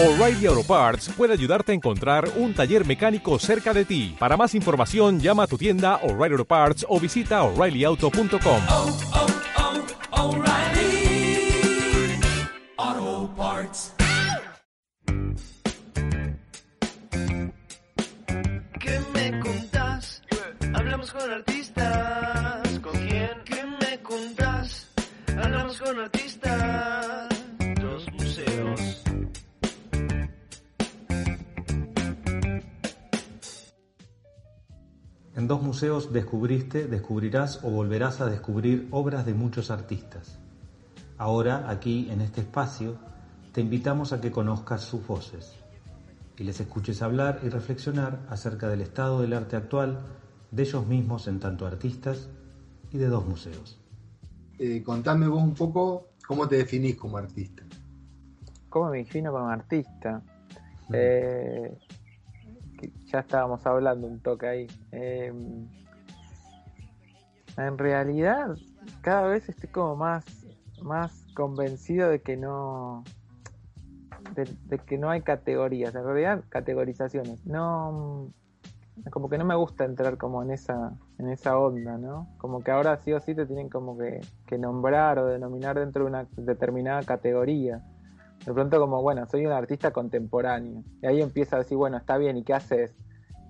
O'Reilly Auto Parts puede ayudarte a encontrar un taller mecánico cerca de ti. Para más información, llama a tu tienda O'Reilly Auto Parts o visita oreillyauto.com. oh, oh, Parts. ¿Qué me contás? Hablamos con artistas. ¿Con quién? ¿Qué me contás? Hablamos con artistas. En dos museos descubriste, descubrirás o volverás a descubrir obras de muchos artistas. Ahora, aquí, en este espacio, te invitamos a que conozcas sus voces y les escuches hablar y reflexionar acerca del estado del arte actual, de ellos mismos en tanto artistas y de dos museos. Eh, contame vos un poco cómo te definís como artista. ¿Cómo me defino como artista? Eh, que ya estábamos hablando un toque ahí. Eh, en realidad, cada vez estoy como más, más convencido de que no. De, de que no hay categorías, en realidad categorizaciones. No, como que no me gusta entrar como en esa, en esa onda, ¿no? Como que ahora sí o sí te tienen como que, que nombrar o denominar dentro de una determinada categoría. De pronto como, bueno, soy un artista contemporáneo. Y ahí empieza a decir, bueno, está bien, ¿y qué haces?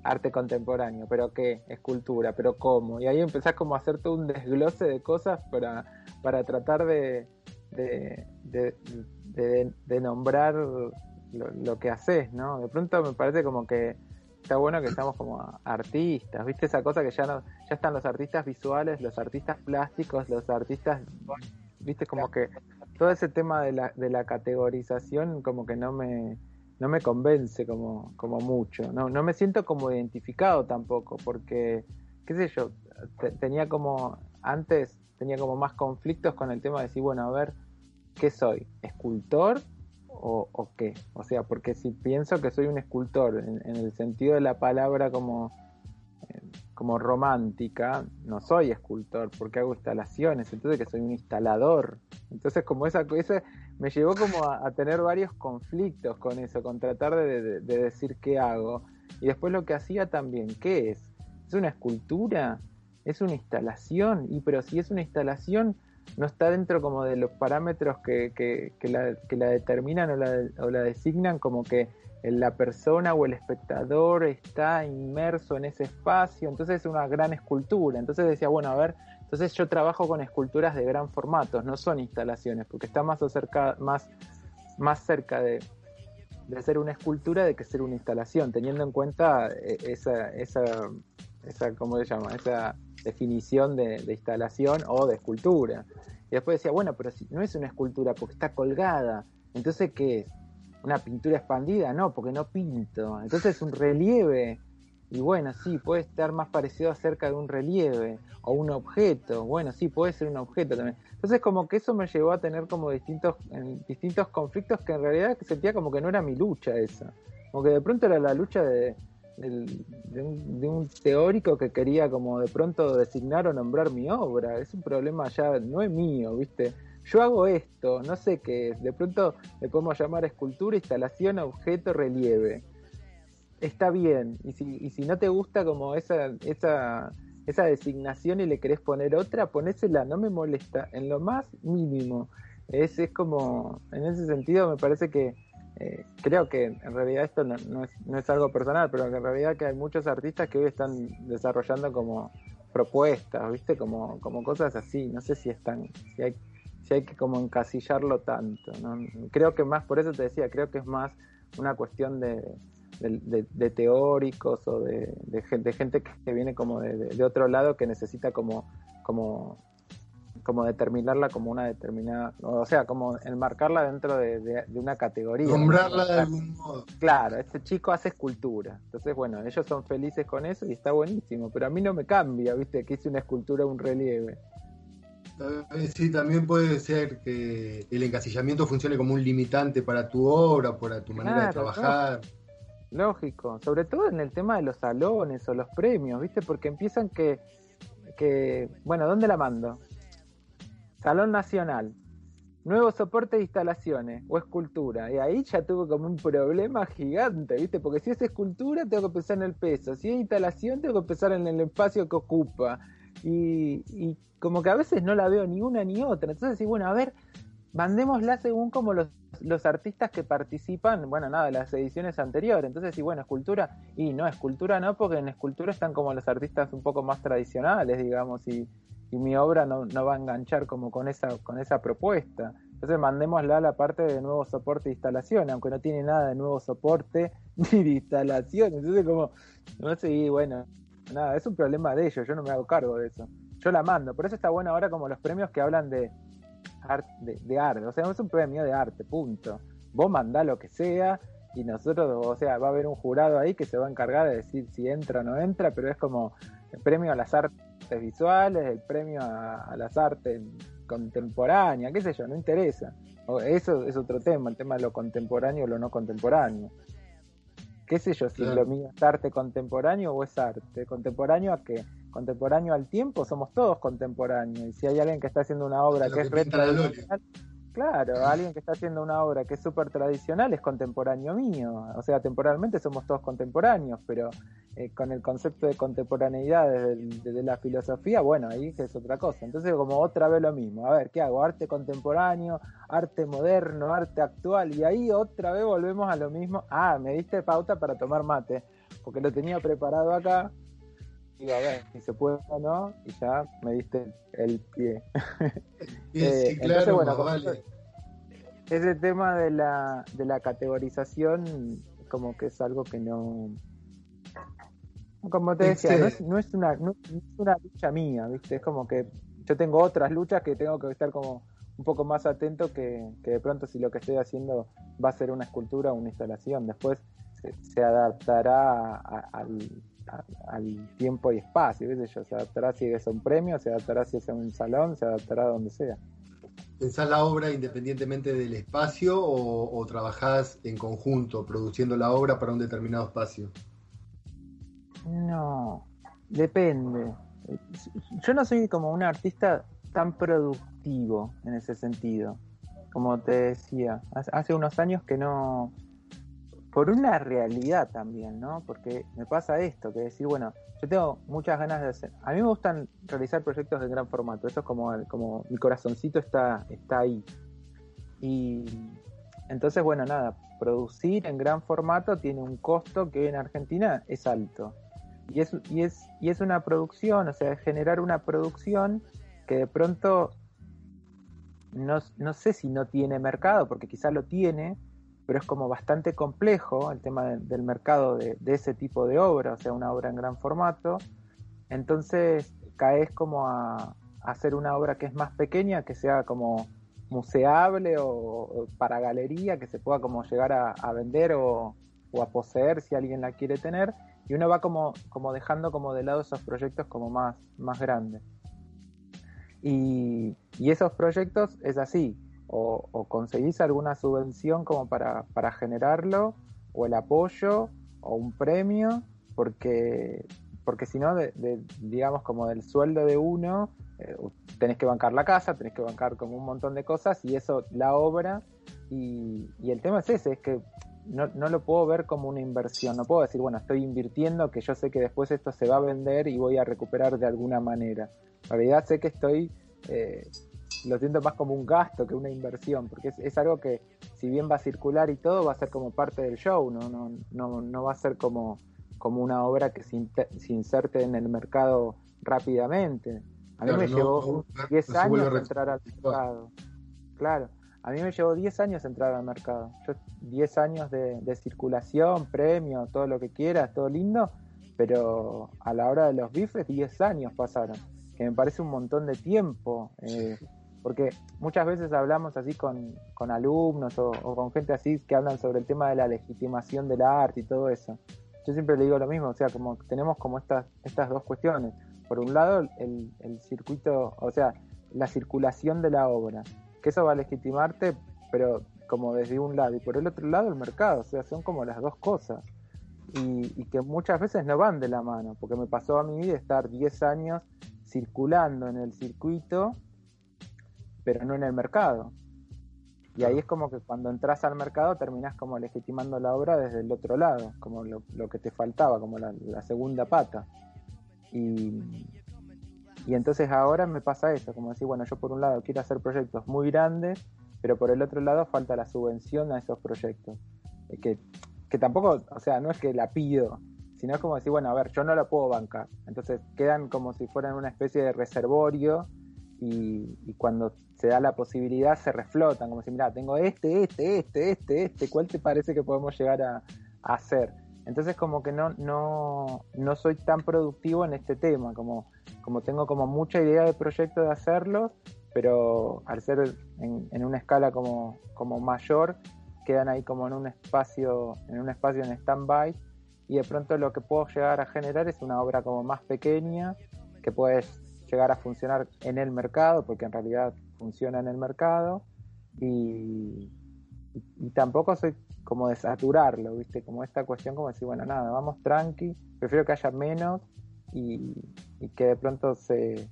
Arte contemporáneo, pero qué, escultura, pero cómo. Y ahí empezás como a hacer todo un desglose de cosas para, para tratar de, de, de, de- de nombrar lo, lo que haces, ¿no? De pronto me parece como que está bueno que estamos como artistas, ¿viste? Esa cosa que ya no, ya están los artistas visuales, los artistas plásticos, los artistas, ¿viste? Como que todo ese tema de la, de la categorización como que no me, no me convence como, como mucho, no, no me siento como identificado tampoco, porque, qué sé yo, te- tenía como, antes tenía como más conflictos con el tema de decir, bueno, a ver, ¿qué soy? ¿Escultor o, qué? O sea, porque si pienso que soy un escultor en, en el sentido de la palabra como, eh, como romántica, no soy escultor porque hago instalaciones, entonces que soy un instalador. Entonces como esa cosa me llevó como a, tener varios conflictos con eso, con tratar de, de- de decir qué hago. Y después lo que hacía también, ¿qué es? ¿Es una escultura? ¿Es una instalación? Y pero si es una instalación, no está dentro como de los parámetros que, que- que la, que la determinan o la, o la designan como que la persona o el espectador está inmerso en ese espacio, entonces es una gran escultura. Entonces decía, bueno, a ver, entonces yo trabajo con esculturas de gran formato, no son instalaciones, porque está más, acerca, más, más cerca de, de ser una escultura de que ser una instalación, teniendo en cuenta eh, esa, esa, esa ¿cómo se llama? Esa definición de, de instalación o de escultura. Y después decía, bueno, pero si no es una escultura porque está colgada, entonces ¿qué es? ¿Una pintura expandida? No, porque no pinto. Entonces es un relieve. Y bueno, sí, puede estar más parecido acerca de un relieve o un objeto. Bueno, sí, puede ser un objeto también. Entonces como que eso me llevó a tener como distintos, en distintos conflictos que en realidad sentía como que no era mi lucha esa. Como que de pronto era la lucha de, un, de un teórico que quería como de pronto designar o nombrar mi obra. Es un problema ya, no es mío, ¿viste? Yo hago esto, no sé qué es. De pronto le podemos llamar escultura, instalación, objeto, relieve. Está bien. Y si, y si no te gusta como esa, esa, esa designación y le querés poner otra, ponésela, no me molesta, en lo más mínimo. Es, es como, en ese sentido me parece que eh, creo que en realidad esto no, es, no es algo personal, pero en realidad que hay muchos artistas que hoy están desarrollando como propuestas, ¿viste? Como, como cosas así. No sé si están, si hay, si hay que como encasillarlo tanto. ¿no? Creo que más, por eso te decía, creo que es más una cuestión de, de, de- de teóricos o de, de gen- de gente que viene como de, otro lado que necesita como, como, como determinarla como una determinada, o sea, como enmarcarla dentro de, una categoría. Nombrarla de algún modo. Claro, este chico hace escultura. Entonces, bueno, ellos son felices con eso y está buenísimo, pero a mí no me cambia, ¿viste? Que hice una escultura un relieve. Eh, Sí, también puede ser que el encasillamiento funcione como un limitante para tu obra, para tu manera de Claro, trabajar. Lógico, sobre todo en el tema de los salones o los premios, ¿viste? Porque empiezan que, que bueno, ¿dónde la mando? Salón Nacional. nuevo soporte de instalaciones o escultura. Y ahí ya tuve como un problema gigante, ¿viste? Porque si es escultura, tengo que pensar en el peso. Si es instalación, tengo que pensar en el espacio que ocupa. Y, y como que a veces no la veo ni una ni otra. Entonces, sí, bueno, a ver, mandémosla según como los, los artistas que participan, bueno, nada, las ediciones anteriores. Entonces, sí, bueno, escultura, y no, escultura no, porque en escultura están como los artistas un poco más tradicionales, digamos, y, y mi obra no, no, va a enganchar como con esa, con esa propuesta. Entonces mandémosla a la parte de nuevo soporte de instalación, aunque no tiene nada de nuevo soporte ni de instalación. Entonces como, no sé, y bueno, nada, es un problema de ellos, yo no me hago cargo de eso. Yo la mando, por eso está bueno ahora como los premios que hablan de, arte, de, de arte, o sea, es un premio de arte, punto. Vos mandá lo que sea y nosotros, o sea, va a haber un jurado ahí que se va a encargar de decir si entra o no entra, pero es como el premio a las artes visuales, el premio a, a las artes contemporáneas, qué sé yo, no interesa. O eso es otro tema, el tema de lo contemporáneo o lo no contemporáneo. Qué sé yo, si Claro. lo mío es arte contemporáneo o es arte. ¿Contemporáneo a qué? Contemporáneo al tiempo, somos todos contemporáneos. Y si hay alguien que está haciendo una obra que, que es re pinta la Loli. tradicional, claro, alguien que está haciendo una obra que es súper tradicional es contemporáneo mío. O sea, temporalmente somos todos contemporáneos, pero eh, con el concepto de contemporaneidad desde, desde la filosofía, bueno, ahí es otra cosa. Entonces, como otra vez lo mismo. A ver, ¿qué hago? Arte contemporáneo, arte moderno, arte actual. Y ahí otra vez volvemos a lo mismo. Ah, me diste pauta para tomar mate, porque lo tenía preparado acá. Digo, a ver, si se puede o no, y ya me diste el pie. Sí, Eh, sí, entonces, claro, bueno, vale. Ese tema de la, de la categorización, como que es algo que no. Como te decía, no es, no es una, no es una lucha mía, ¿viste? Es como que yo tengo otras luchas que tengo que estar como un poco más atento que, que de pronto si lo que estoy haciendo va a ser una escultura o una instalación. Después se, se adaptará a- a- al, a- al tiempo y espacio. Yo, se adaptará si es un premio, se adaptará si es un salón, se adaptará a donde sea. ¿Pensás la obra independientemente del espacio o, o trabajás en conjunto produciendo la obra para un determinado espacio? No, depende. Yo no soy como un artista tan productivo en ese sentido. Como te decía, hace unos años que no... Por una realidad también, ¿no? Porque me pasa esto, que decir, bueno, yo tengo muchas ganas de hacer... A mí me gustan realizar proyectos de gran formato, eso es como, como mi corazoncito está, está ahí. Y entonces, bueno, nada, producir en gran formato tiene un costo que en Argentina es alto. Y es, y es, y es una producción, o sea, generar una producción que de pronto no, no sé si no tiene mercado, porque quizá lo tiene, pero es como bastante complejo el tema de- del mercado de, ese tipo de obra, o sea, una obra en gran formato. Entonces caes como a, hacer una obra que es más pequeña, que sea como museable o, para galería, que se pueda como llegar a, vender o, a poseer si alguien la quiere tener y uno va como, como dejando como de lado esos proyectos como más, más grandes. Y esos proyectos es así, o, o conseguís alguna subvención como para, para generarlo, o el apoyo, o un premio, porque, porque si no, digamos como del sueldo de uno, eh, tenés que bancar la casa, tenés que bancar como un montón de cosas, y eso la obra, y, y el tema es ese, es que no, no lo puedo ver como una inversión. No puedo decir, bueno, estoy invirtiendo, que yo sé que después esto se va a vender y voy a recuperar de alguna manera. En realidad sé que estoy, eh, lo siento más como un gasto que una inversión, porque es, es, algo que si bien va a circular y todo, va a ser como parte del show, no, no, no, no va a ser como, como una obra que se, inter, se inserte en el mercado rápidamente. A mí claro, me no, llevó 10 no, años entrar al mercado. Claro. A mí me llevó 10 años entrar al mercado. Yo 10 años de, de, circulación, premio, todo lo que quieras, todo lindo, pero a la hora de los bifes 10 años pasaron, que me parece un montón de tiempo, eh, porque muchas veces hablamos así con, con alumnos o, o, con gente así que hablan sobre el tema de la legitimación del arte y todo eso. Yo siempre le digo lo mismo, o sea, como tenemos como estas, estas dos cuestiones. Por un lado, el, el circuito, o sea, la circulación de la obra, que eso va a legitimarte, pero como desde un lado, y por el otro lado el mercado, o sea, son como las dos cosas, y, y que muchas veces no van de la mano, porque me pasó a mí de estar 10 años circulando en el circuito, pero no en el mercado. Y ahí es como que cuando entras al mercado terminás como legitimando la obra desde el otro lado, como lo, lo que te faltaba, como la, la segunda pata. Y, y entonces ahora me pasa eso, como decir, bueno, yo por un lado quiero hacer proyectos muy grandes, pero por el otro lado falta la subvención a esos proyectos. Que, que tampoco, o sea, no es que la pido, sino es como decir, bueno, a ver, yo no la puedo bancar. Entonces quedan como si fueran una especie de reservorio y, y cuando se da la posibilidad se reflotan, como si, mira, tengo este, este, este, este, este, ¿cuál te parece que podemos llegar a, a hacer? Entonces como que no, no, no soy tan productivo en este tema, como, como tengo como mucha idea de proyecto de hacerlos, pero al ser en, en una escala como, como mayor, quedan ahí como en un espacio, en un espacio en stand-by, y de pronto lo que puedo llegar a generar es una obra como más pequeña, que puede llegar a funcionar en el mercado, porque en realidad funciona en el mercado, y, y, tampoco soy como de saturarlo, ¿viste? Como esta cuestión como decir, bueno, nada, vamos tranqui, prefiero que haya menos y, y que de pronto se,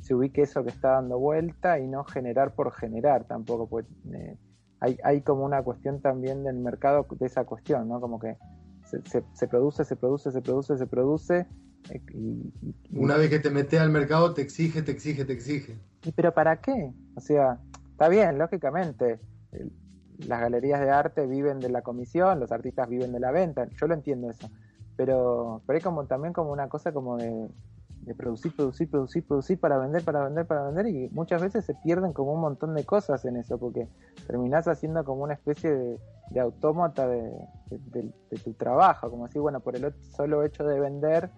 se ubique eso que está dando vuelta y no generar por generar tampoco, pues eh, hay, hay como una cuestión también del mercado de esa cuestión, ¿no? Como que se, se, se produce, se produce, se produce, se produce. Y- y- y- Una vez que te metes al mercado, te exige, te exige, te exige. ¿Y pero para qué? O sea, está bien, lógicamente. Las galerías de arte viven de la comisión, los artistas viven de la venta, yo lo entiendo eso. Pero, pero hay como también como una cosa como de, de producir, producir, producir, producir para vender, para vender, para vender, y muchas veces se pierden como un montón de cosas en eso, porque terminás haciendo como una especie de, de autómata de, de- tu trabajo, como decir, bueno, por el solo hecho de vender,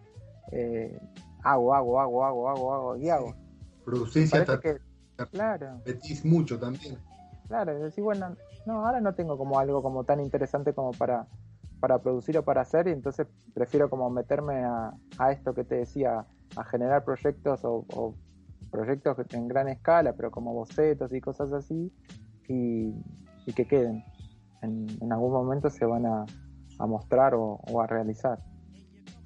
eh, hago, hago, hago, hago, hago, hago, y hago. Hasta que, claro, metís mucho también. claro, y decir, bueno, no, ahora no tengo como algo como tan interesante como para, para producir o para hacer, y entonces prefiero como meterme a, a esto que te decía, a generar proyectos o, o proyectos en gran escala, pero como bocetos y cosas así, y, y que queden. En, en algún momento se van a, a mostrar o, o a realizar.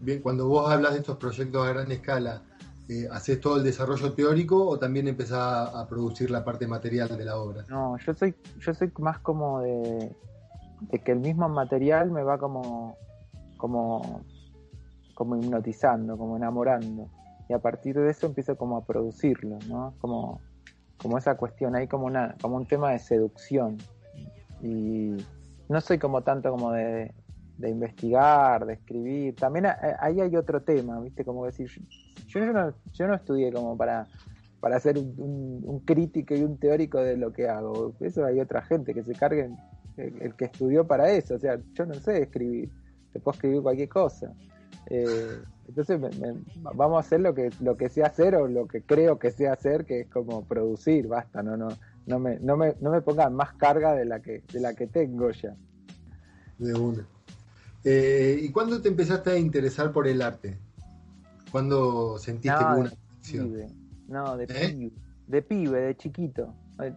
Bien, cuando vos hablas de estos proyectos a gran escala, eh, ¿haces todo el desarrollo teórico o también empezás a, producir la parte material de la obra? No, yo soy, yo soy más como de, de que el mismo material me va como, como, como hipnotizando, como enamorando. Y a partir de eso empiezo como a producirlo, ¿no? Como, como esa cuestión, hay como una, como un tema de seducción. Y no soy como tanto como de, de investigar, de escribir. También a- ahí hay otro tema, ¿viste? Como decir, yo, no, yo no estudié como para, para ser un, crítico y un teórico de lo que hago. Eso hay otra gente que se carguen, el, que estudió para eso. O sea, yo no sé escribir, te puedo escribir cualquier cosa. Eh, entonces me- vamos a hacer lo que lo que sé hacer o lo que creo que sé hacer, que es como producir, basta, no, no, no me, no me, no me pongan más carga de la que, de la que tengo ya. De una. Eh, ¿Y cuándo te empezaste a interesar por el arte? ¿Cuándo sentiste No, una conexión? pibe. No, de ¿Eh? pibe. De pibe, de chiquito. Eh,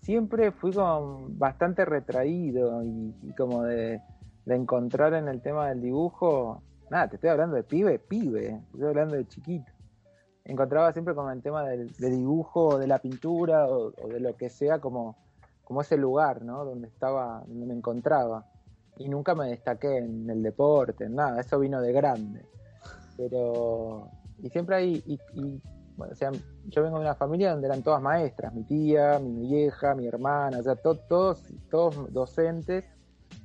siempre fui como bastante retraído y, y como de, de encontrar en el tema del dibujo. Nada, te estoy hablando de pibe, pibe. Te estoy hablando de chiquito. Encontraba siempre como el tema del, del dibujo, de la pintura o, o de lo que sea como, como ese lugar, ¿no? Donde estaba, donde me encontraba. Y nunca me destaqué en el deporte, en nada. Eso vino de grande pero y siempre hay y, y, bueno, o sea, yo vengo de una familia donde eran todas maestras, mi tía, mi vieja, mi hermana, o sea, to- todos, todos docentes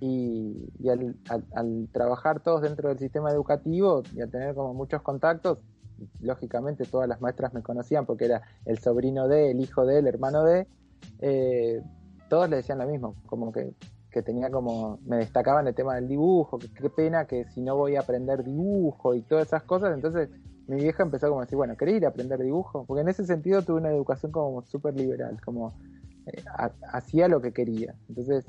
y, al trabajar todos dentro del sistema educativo y al tener como muchos contactos, lógicamente todas las maestras me conocían porque era el sobrino de, el hijo de, el hermano de, eh, todos le decían lo mismo, como que, que tenía como, me destacaba en el tema del dibujo, que qué pena que si no voy a aprender dibujo y todas esas cosas, entonces mi vieja empezó como a decir, bueno, ¿querés ir a aprender dibujo? Porque en ese sentido tuve una educación como súper liberal, como eh, ha- hacía lo que quería. Entonces,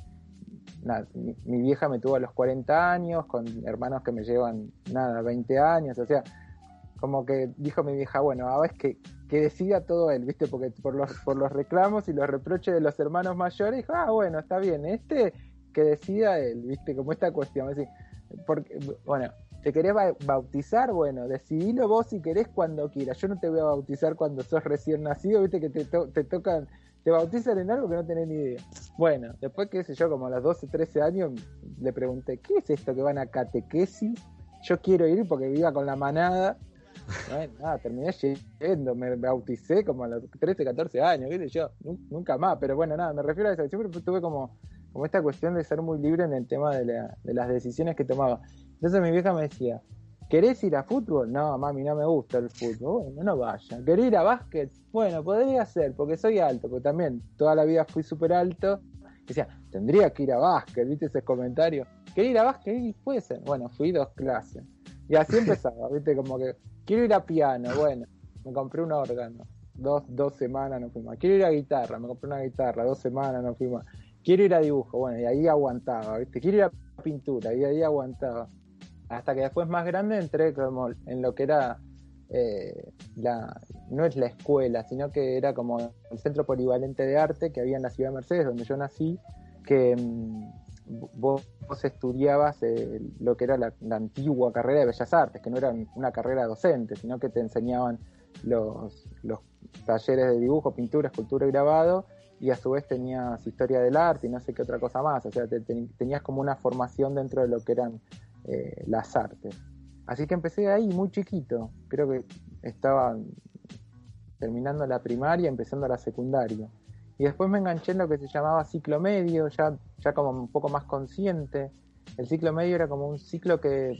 mi vieja me tuvo a los 40 años, con hermanos que me llevan, nada, 20 años, o sea, como que dijo mi vieja, bueno, ahora es que, que decida todo él, ¿viste? Porque por los, por los reclamos y los reproches de los hermanos mayores, dijo, ah, bueno, está bien, este que decida él, ¿viste? Como esta cuestión, es decir, porque, bueno, ¿te querés ba- bautizar? Bueno, decidilo vos si querés cuando quieras. Yo no te voy a bautizar cuando sos recién nacido, ¿viste? Que te, to- te tocan te bautizan en algo que no tenés ni idea. Bueno, después, qué sé yo, como a los 12, 13 años, le pregunté, ¿qué es esto que van a catequesis? Yo quiero ir porque viva con la manada. Bueno, nada, terminé yendo, me bauticé como a los 13, 14 años, sé yo, nu- nunca más, pero bueno, nada, me refiero a eso, siempre tuve como, como esta cuestión de ser muy libre en el tema de, la- de las decisiones que tomaba. Entonces mi vieja me decía, ¿querés ir a fútbol? No, mami, no me gusta el fútbol. Bueno, no vaya. ¿Querés ir a básquet? Bueno, podría ser, porque soy alto, porque también toda la vida fui súper alto. Decía, tendría que ir a básquet, ¿viste ese comentario? ¿Querés ir a básquet? Y puede ser. Bueno, fui dos clases. Y así empezaba, ¿viste? Como que, quiero ir a piano, bueno, me compré un órgano. Dos, dos semanas no fui más. Quiero ir a guitarra, me compré una guitarra, dos semanas no fui más. Quiero ir a dibujo, bueno, y ahí aguantaba, ¿viste? Quiero ir a pintura, y ahí aguantaba hasta que después más grande entré como en lo que era eh, la no es la escuela sino que era como el centro polivalente de arte que había en la ciudad de Mercedes donde yo nací que mm, vos, estudiabas eh, lo que era la, la antigua carrera de Bellas Artes que no era una carrera docente sino que te enseñaban los, los talleres de dibujo, pintura, escultura y grabado y a su vez tenías historia del arte y no sé qué otra cosa más, o sea, te- te- tenías como una formación dentro de lo que eran eh, las artes. Así que empecé ahí muy chiquito, creo que estaba terminando la primaria, empezando la secundaria. Y después me enganché en lo que se llamaba ciclo medio, ya, ya como un poco más consciente. El ciclo medio era como un ciclo que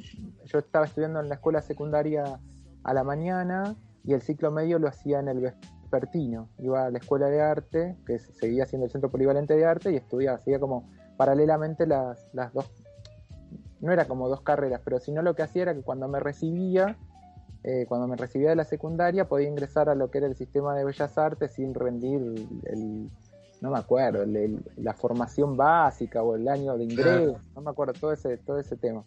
yo estaba estudiando en la escuela secundaria a la mañana y el ciclo medio lo hacía en el vespertino. Iba a la escuela de arte, que se- seguía siendo el centro polivalente de arte, y estudiaba, hacía como paralelamente las, las dos no era como dos carreras, pero sino lo que hacía era que cuando me recibía, eh, cuando me recibía de la secundaria, podía ingresar a lo que era el sistema de Bellas Artes sin rendir el, el- no me acuerdo, el- el- la formación básica o el año de ingreso, no me acuerdo, todo ese, todo ese tema.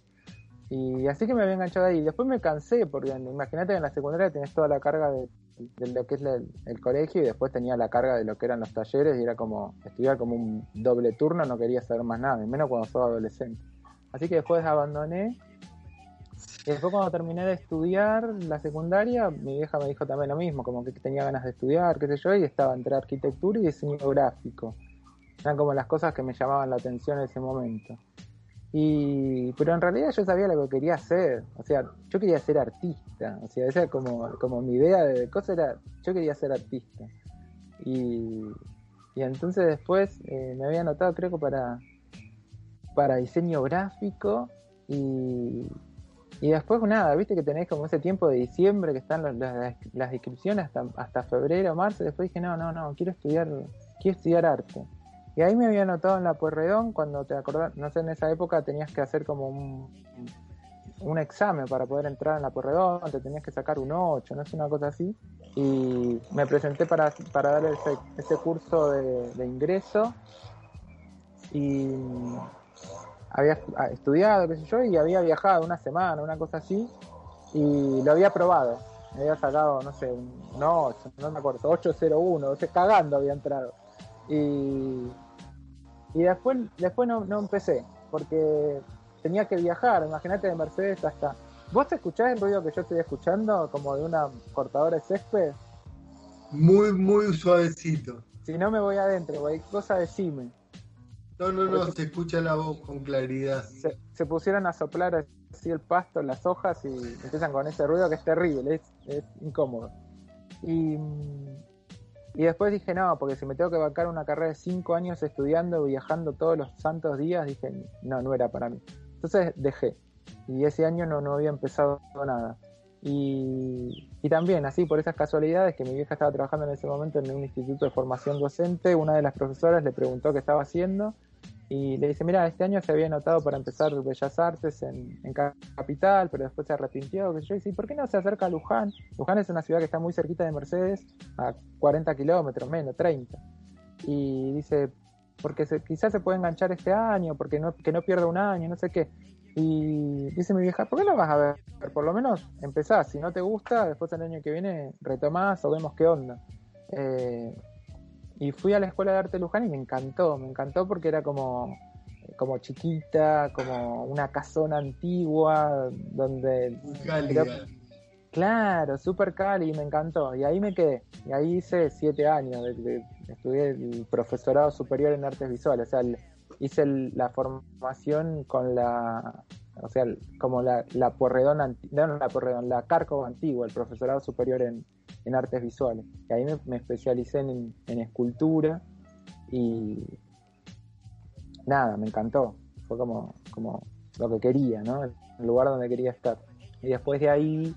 Y así que me había enganchado ahí. Después me cansé, porque imagínate que en la secundaria tenés toda la carga de, de lo que es la- el colegio y después tenía la carga de lo que eran los talleres y era como estudiar como un doble turno, no quería saber más nada, menos cuando sos adolescente. Así que después abandoné. Y después cuando terminé de estudiar la secundaria, mi vieja me dijo también lo mismo, como que tenía ganas de estudiar, qué sé yo, y estaba entre arquitectura y diseño gráfico. Eran como las cosas que me llamaban la atención en ese momento. Y, pero en realidad yo sabía lo que quería hacer, o sea, yo quería ser artista, o sea, esa como, como mi idea de cosa era, yo quería ser artista. Y, y entonces después eh, me había anotado creo que para, para diseño gráfico y, y después nada, viste que tenés como ese tiempo de diciembre que están los- las, las inscripciones hasta, hasta febrero, marzo, después dije, no, no, no, quiero estudiar, quiero estudiar arte. Y ahí me había anotado en la Pueyrredón, cuando te acordás, no sé, en esa época tenías que hacer como un, un examen para poder entrar en la Pueyrredón, te tenías que sacar un 8, no es una cosa así. Y me presenté para, para dar ese, ese curso de, de ingreso y había estu- estudiado, qué sé yo, y había viajado una semana, una cosa así, y lo había probado. Me había sacado, no sé, un 8, no me acuerdo, 801, o sea, cagando había entrado. Y, y después, después no, no empecé, porque tenía que viajar, imagínate de Mercedes hasta... ¿Vos escuchás el ruido que yo estoy escuchando como de una cortadora de césped? Muy, muy suavecito. Si no me voy adentro, cualquier cosa decime. No, no, no, se escucha la voz con claridad. se, se pusieron a soplar así el pasto, las hojas y empiezan con ese ruido que es terrible, es, es incómodo. Y, mm, y después dije, no, porque si me tengo que bancar una carrera de cinco años estudiando, viajando todos los santos días, dije, no, no era para mí. Entonces dejé. Y ese año no, no había empezado nada. Y, y también, así, por esas casualidades, que mi vieja estaba trabajando en ese momento en un instituto de formación docente, una de las profesoras le preguntó qué estaba haciendo y le dice, mira, este año se había anotado para empezar Bellas Artes en, en Capital, pero después se arrepintió, que yo, y dice, ¿por qué no se acerca a Luján? Luján es una ciudad que está muy cerquita de Mercedes, a 40 kilómetros, menos, 30. Y dice, porque quizás se puede enganchar este año, porque no, que no pierda un año, no sé qué. Y dice mi vieja, ¿por qué no vas a ver? Por lo menos empezás, si no te gusta, después el año que viene retomás o vemos qué onda. Eh, y fui a la escuela de arte Luján y me encantó, me encantó porque era como, como chiquita, como una casona antigua, donde cálida. Claro, súper cali, me encantó. Y ahí me quedé. Y ahí hice siete años de, de- estudié el profesorado superior en artes visuales, o sea, el- hice el- la formación con la, o sea, el- como la, la Porredón, anti- no, no la Porredón, la Cárcova antigua, el profesorado superior en, en artes visuales. Y ahí me, me especialicé en, en escultura y nada, me encantó. Fue como, como lo que quería, ¿no? El lugar donde quería estar. Y después de ahí,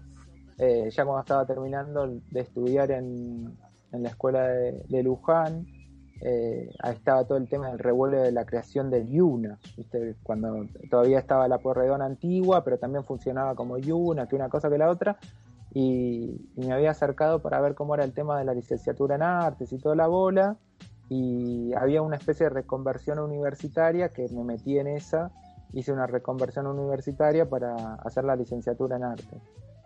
eh, ya cuando estaba terminando de estudiar en, en la escuela de, de Luján, eh, ahí estaba todo el tema del revuelo de la creación del Yuna, ¿viste? cuando todavía estaba la Porredón antigua, pero también funcionaba como Yuna, que una cosa que la otra, y, me había acercado para ver cómo era el tema de la licenciatura en artes y toda la bola, y había una especie de reconversión universitaria que me metí en esa, hice una reconversión universitaria para hacer la licenciatura en arte.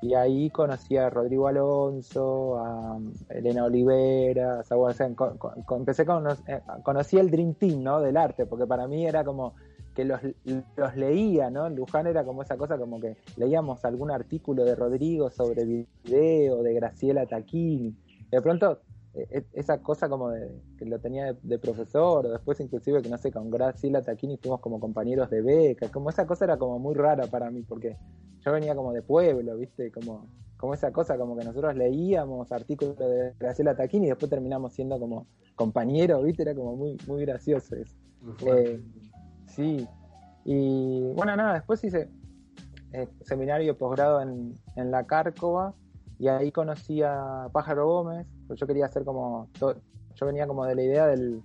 Y ahí conocí a Rodrigo Alonso, a Elena Olivera, a, o sea, empecé con, eh, conocí el Dream Team, ¿no? Del arte, porque para mí era como que los, los leía, ¿no? En Luján era como esa cosa como que leíamos algún artículo de Rodrigo sobre video, de Graciela Taquini. De pronto, eh, eh, esa cosa como de que lo tenía de, de profesor, o después inclusive que no sé, con Graciela Taquini fuimos como compañeros de beca, como esa cosa era como muy rara para mí, porque yo venía como de pueblo, ¿viste? Como, como esa cosa, como que nosotros leíamos artículos de Graciela Taquini y después terminamos siendo como compañeros, ¿viste? Era como muy, muy gracioso eso. Eh, sí. Y bueno, nada, después hice eh, seminario posgrado en, en la Cárcova y ahí conocí a Pájaro Gómez, yo quería hacer como, yo venía como de la idea del,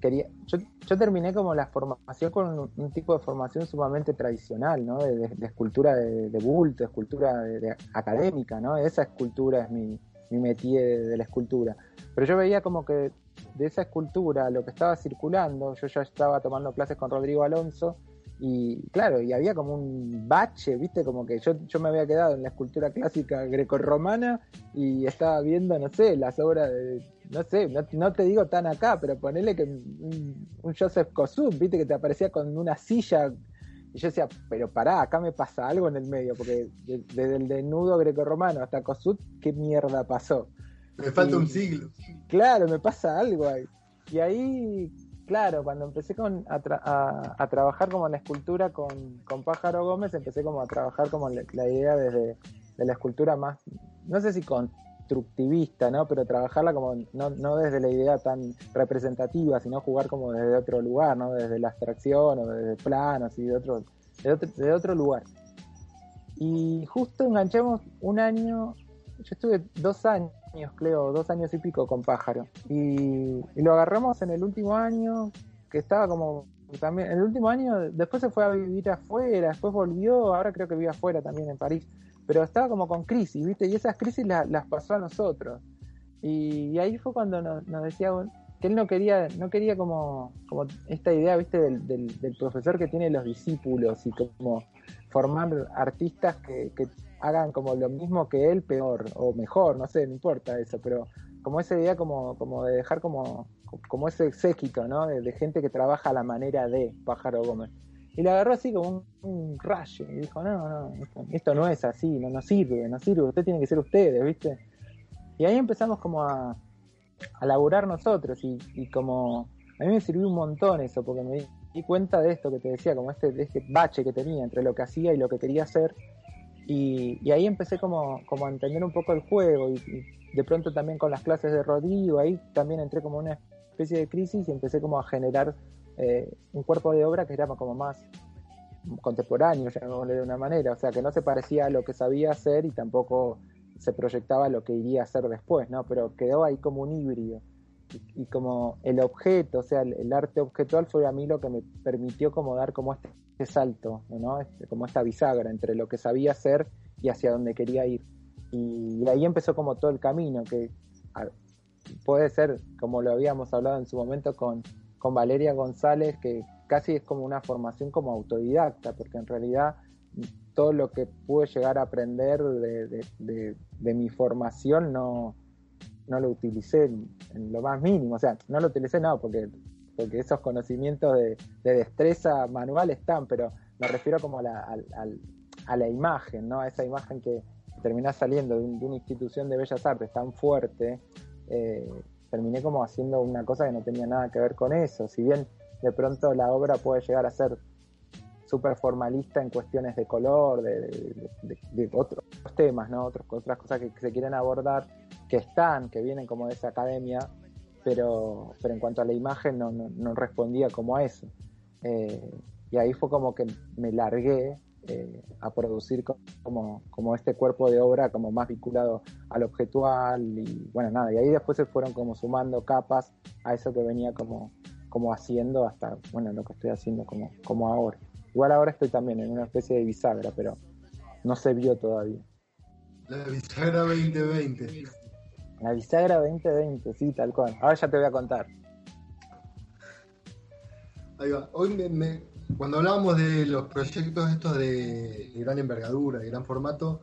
quería, yo, yo terminé como la formación con un, un tipo de formación sumamente tradicional, ¿no? De, escultura de, de bulto, escultura de- académica, ¿no? Esa escultura es mi, mi métier de la escultura. Pero yo veía como que de esa escultura, lo que estaba circulando, yo ya estaba tomando clases con Rodrigo Alonso, y claro, y había como un bache, viste, como que yo, yo me había quedado en la escultura clásica grecorromana y estaba viendo, no sé, las obras de, no sé, no, te digo tan acá, pero ponele que un, Joseph Kosuth, viste, que te aparecía con una silla, y yo decía, pero pará, acá me pasa algo en el medio, porque de- desde el desnudo grecorromano hasta Kosuth, ¿qué mierda pasó? Me falta y- un siglo. Claro, me pasa algo ahí. Y ahí, claro, cuando empecé con, a, tra- a- a trabajar como en la escultura con, con Pájaro Gómez, empecé como a trabajar como la, la idea desde de la escultura más, no sé si constructivista, ¿no? Pero trabajarla como no, no desde la idea tan representativa, sino jugar como desde otro lugar, ¿no? Desde la abstracción o desde planos y de otro, de otro, de otro lugar. Y justo enganchamos un año, yo estuve dos años, creo, dos años y pico con Pájaro. Y, lo agarramos en el último año, que estaba como también, el último año, después se fue a vivir afuera, después volvió, ahora creo que vive afuera también en París. Pero estaba como con crisis, ¿viste? Y esas crisis la- las pasó a nosotros. Y, ahí fue cuando nos, nos decía que él no quería, no quería como, como esta idea, ¿viste? Del, del, profesor que tiene los discípulos y como formar artistas que, que hagan como lo mismo que él, peor o mejor, no sé, no importa eso, pero como esa idea como, como de dejar como, como ese séquito, ¿no? De, de gente que trabaja a la manera de Pájaro Gómez. Y le agarró así como un, un rayo y dijo, no, no, esto, esto no es así, no, no sirve, no sirve, usted tiene que ser ustedes, ¿viste? Y ahí empezamos como a, a laburar nosotros. Y, y como a mí me sirvió un montón eso, porque me di, cuenta de esto que te decía, como este, de este bache que tenía entre lo que hacía y lo que quería hacer. Y, y ahí empecé como, como a entender un poco el juego. Y, y de pronto también con las clases de Rodrigo, ahí también entré como una especie de crisis y empecé como a generar eh, un cuerpo de obra que era como más contemporáneo, llamémosle de una manera, o sea, que no se parecía a lo que sabía hacer y tampoco se proyectaba lo que iría a hacer después, ¿no? Pero quedó ahí como un híbrido. Y, como el objeto, o sea, el, el, arte objetual fue a mí lo que me permitió como dar como este, este salto, ¿no? Este, como esta bisagra entre lo que sabía hacer y hacia donde quería ir. Y, y ahí empezó como todo el camino, que puede ser, como lo habíamos hablado en su momento con, con Valeria González, que casi es como una formación como autodidacta, porque en realidad todo lo que pude llegar a aprender de, mi formación no, no lo utilicé en, lo más mínimo, o sea, no lo utilicé no, porque, porque esos conocimientos de, de destreza manual están, pero me refiero como a la, a, a, la imagen, ¿no? A esa imagen que termina saliendo de, una institución de bellas artes tan fuerte, eh, terminé como haciendo una cosa que no tenía nada que ver con eso. Si bien de pronto la obra puede llegar a ser súper formalista en cuestiones de color, de, de- otros temas, ¿no? Otros, otras cosas que se quieren abordar, que están, que vienen como de esa academia, pero, pero en cuanto a la imagen no, no, respondía como a eso. Eh, y ahí fue como que me largué eh, a producir co- como, como este cuerpo de obra como más vinculado al objetual y bueno, nada, y ahí después se fueron como sumando capas a eso que venía como, como haciendo hasta, bueno, lo que estoy haciendo como, como ahora. Igual ahora estoy también en una especie de bisagra, pero no se vio todavía. La bisagra 2020. La bisagra 2020, sí, tal cual. Ahora ya te voy a contar. Ahí va. Hoy me- me- cuando hablábamos de los proyectos estos de, de gran envergadura, de gran formato,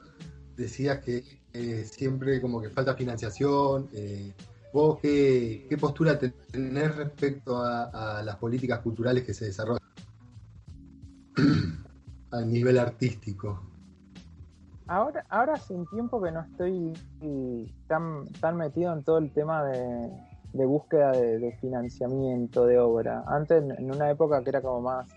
decías que eh, siempre como que falta financiación. eh, ¿Vos qué, qué postura tenés respecto a, a las políticas culturales que se desarrollan a nivel artístico? Ahora, ahora hace un tiempo que no estoy eh, tan, tan metido en todo el tema de, búsqueda de, financiamiento de obra. Antes, en- una época que era como más,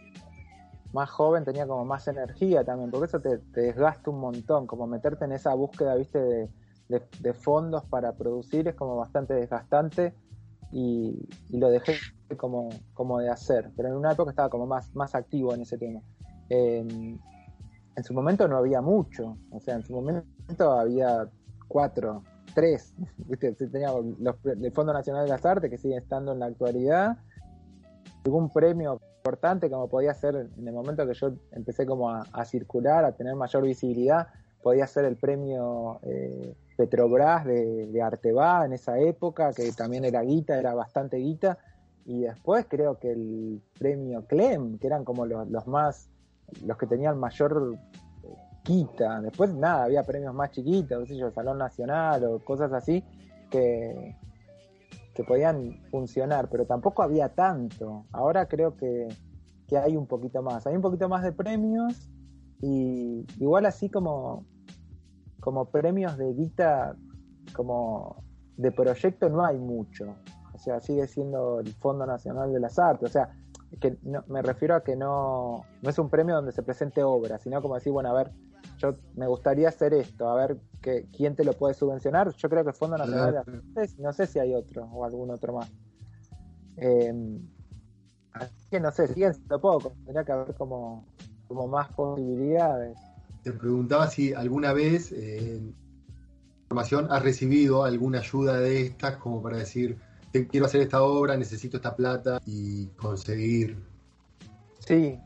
más joven, tenía como más energía también, porque eso te, te desgasta un montón, como meterte en esa búsqueda, viste, de fondos para producir es como bastante desgastante y, lo dejé como, como de hacer, pero en una época estaba como más, más activo en ese tema. Eh, en su momento no había mucho, o sea, en su momento había cuatro, tres, ¿viste? Teníamos los, el Fondo Nacional de las Artes que sigue estando en la actualidad, algún premio importante como podía ser en el momento que yo empecé como a, a circular, a tener mayor visibilidad, podía ser el premio eh, Petrobras de, de Arteba en esa época, que también era guita, era bastante guita, y después creo que el premio Clem, que eran como los, más, los que tenían mayor eh, quita, después nada, había premios más chiquitos, qué sé yo, Salón Nacional o cosas así, que, que podían funcionar, pero tampoco había tanto. Ahora creo que, que hay un poquito más. Hay un poquito más de premios y igual así como, como premios de guita, como de proyecto no hay mucho. O sea, sigue siendo el Fondo Nacional de las Artes. O sea, que no, me refiero a que no, no es un premio donde se presente obra, sino como decir, bueno, a ver, yo me gustaría hacer esto, a ver que, quién te lo puede subvencionar. Yo creo que Fondo Nacional de las Artes, no sé si hay otro o algún otro más. Eh, así que no sé, siguen siendo poco, tendría que haber como, como más posibilidades. Te preguntaba si alguna vez eh, formación has recibido alguna ayuda de estas como para decir, "Te- quiero hacer esta obra, necesito esta plata y conseguir. Sí,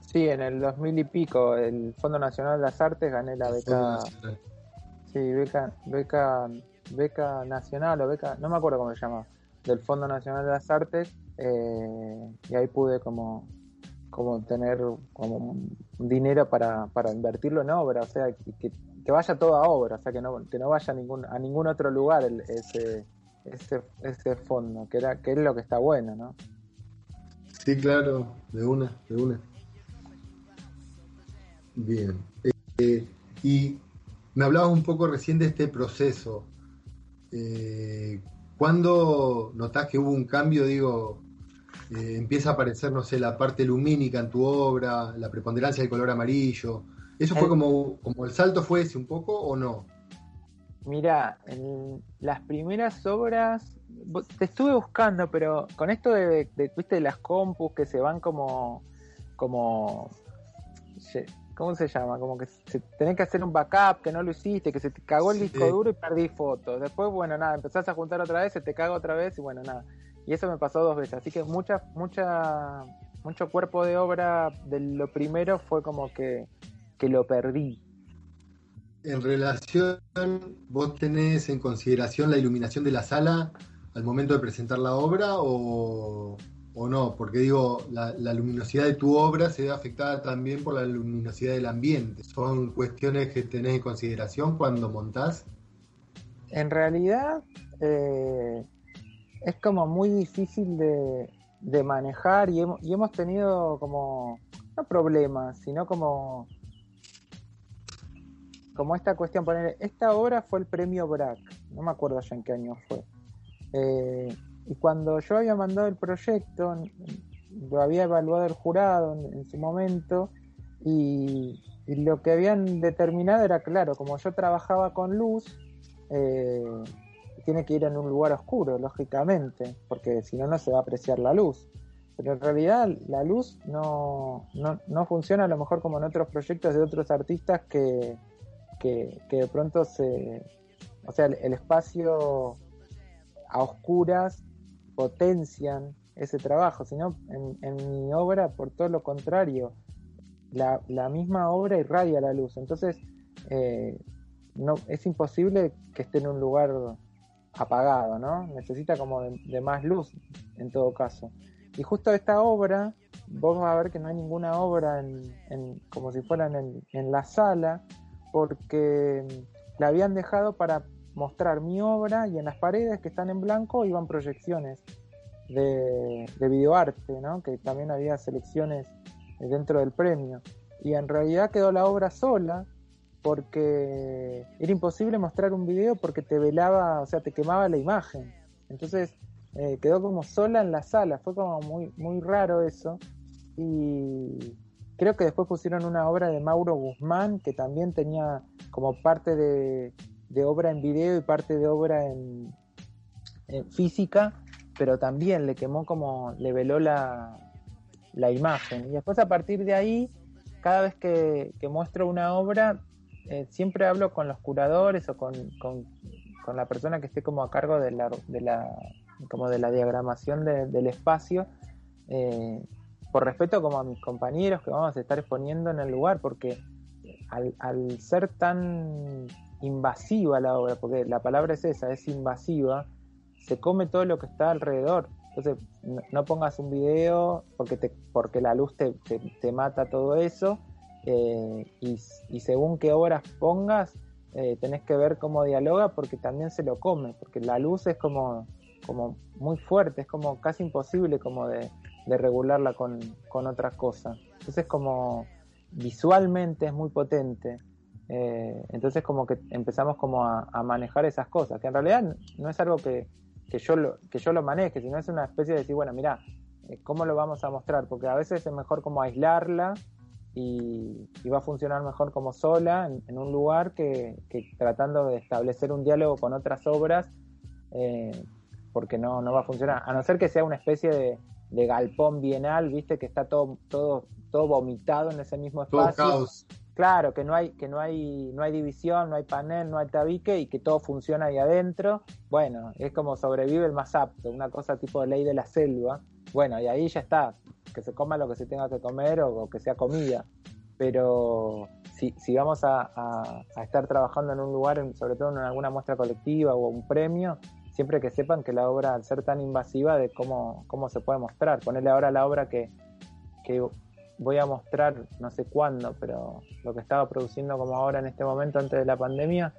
sí, en el 2000 y pico, el Fondo Nacional de las Artes gané la beca, sí, beca, beca, beca nacional o beca, no me acuerdo cómo se llama, del Fondo Nacional de las Artes, eh, y ahí pude como, como tener como dinero para, para invertirlo en obra, o sea, que, que- vaya todo a obra, o sea, que no, que no vaya a ningún, a ningún otro lugar el- ese, ese, ese fondo, que era, que es lo que está bueno, ¿no? Sí, claro, de una, de una. Bien. Eh, y me hablabas un poco recién de este proceso. Eh, ¿Cuándo notás que hubo un cambio? Digo, eh, empieza a aparecer, no sé, la parte lumínica en tu obra, la preponderancia del color amarillo. ¿Eso fue Eh. como, como el salto fue ese un poco o no? Mira, en las primeras obras te estuve buscando, pero con esto de, de, viste, las compus que se van como, como, ¿cómo se llama? Como que se, tenés que hacer un backup, que no lo hiciste, que se te cagó el Sí. disco duro y perdí fotos. Después, bueno, nada, empezás a juntar otra vez, se te caga otra vez y bueno, nada. Y eso me pasó dos veces. Así que mucha, mucha, mucho cuerpo de obra de lo primero fue como que, que lo perdí. En relación, ¿vos tenés en consideración la iluminación de la sala al momento de presentar la obra o, o no? Porque digo, la, la luminosidad de tu obra se ve afectada también por la luminosidad del ambiente. ¿Son cuestiones que tenés en consideración cuando montás? En realidad eh, es como muy difícil de, de manejar y hemos, y hemos tenido como, no problemas, sino como, como esta cuestión, poner, esta obra fue el premio BRAC, no me acuerdo ya en qué año fue. Eh, y cuando yo había mandado el proyecto, lo había evaluado el jurado en, su momento y, y lo que habían determinado era claro, como yo trabajaba con luz, eh, tiene que ir en un lugar oscuro, lógicamente, porque si no, no se va a apreciar la luz. Pero en realidad la luz no, no, no funciona a lo mejor como en otros proyectos de otros artistas que, que, de pronto se... O sea, el, el espacio a oscuras potencian ese trabajo, sino en, en mi obra, por todo lo contrario, la, la misma obra irradia la luz. Entonces, eh, no, es imposible que esté en un lugar apagado, ¿no? Necesita como de, más luz en todo caso. Y justo esta obra, vos vas a ver que no hay ninguna obra en, en como si fueran en, en, la sala, porque la habían dejado para mostrar mi obra y en las paredes que están en blanco iban proyecciones de, de videoarte, ¿no? Que también había selecciones dentro del premio. Y en realidad quedó la obra sola porque era imposible mostrar un video porque te velaba, o sea, te quemaba la imagen. Entonces eh, quedó como sola en la sala, fue como muy, muy raro eso. Y creo que después pusieron una obra de Mauro Guzmán que también tenía como parte de, obra en video y parte de obra en, en, física, pero también le quemó como, le veló la, la imagen. Y después a partir de ahí, cada vez que, que muestro una obra, eh, siempre hablo con los curadores o con, con, la persona que esté como a cargo de la, de la, como de la diagramación de, del espacio, eh, por respeto como a mis compañeros que vamos a estar exponiendo en el lugar, porque al, al ser tan invasiva la obra, porque la palabra es esa, es invasiva, se come todo lo que está alrededor. Entonces, no, pongas un video porque, te, porque la luz te, te mata todo eso. Eh, y, según qué horas pongas, eh, tenés que ver cómo dialoga porque también se lo come. Porque la luz es como, como muy fuerte, es como casi imposible como de, regularla con, con otras cosas. Entonces, como visualmente es muy potente. Eh, entonces como que empezamos como a, a, manejar esas cosas, que en realidad no es algo que, que yo lo, que yo lo maneje, sino es una especie de decir, bueno, mira, ¿cómo lo vamos a mostrar? Porque a veces es mejor como aislarla y, y va a funcionar mejor como sola en, en un lugar que, que, tratando de establecer un diálogo con otras obras, eh, porque no, no va a funcionar. A no ser que sea una especie de, de galpón bienal, viste, que está todo, todo, todo vomitado en ese mismo espacio. Todo caos. Claro, que no hay, que no hay, no hay división, no hay panel, no hay tabique y que todo funciona ahí adentro. Bueno, es como sobrevive el más apto, una cosa tipo ley de la selva. Bueno, y ahí ya está, que se coma lo que se tenga que comer o, o que sea comida. Pero si, si vamos a, a, a, estar trabajando en un lugar, sobre todo en alguna muestra colectiva o un premio, siempre que sepan que la obra, al ser tan invasiva, de cómo, cómo se puede mostrar. Ponerle ahora la obra que, que voy a mostrar no sé cuándo, pero lo que estaba produciendo como ahora en este momento antes de la pandemia,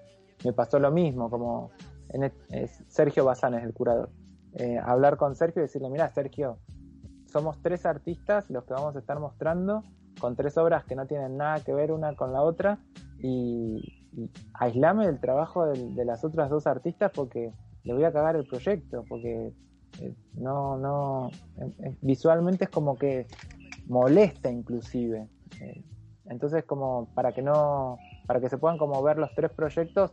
me pasó lo mismo, como en es Sergio Bazán es el curador. Eh, hablar con Sergio y decirle, mira Sergio, somos tres artistas los que vamos a estar mostrando con tres obras que no tienen nada que ver una con la otra y, y aislame del trabajo de, de, las otras dos artistas porque le voy a cagar el proyecto, porque eh, no, no, eh, visualmente es como que molesta inclusive. Eh, entonces como para que no, para que se puedan como ver los tres proyectos,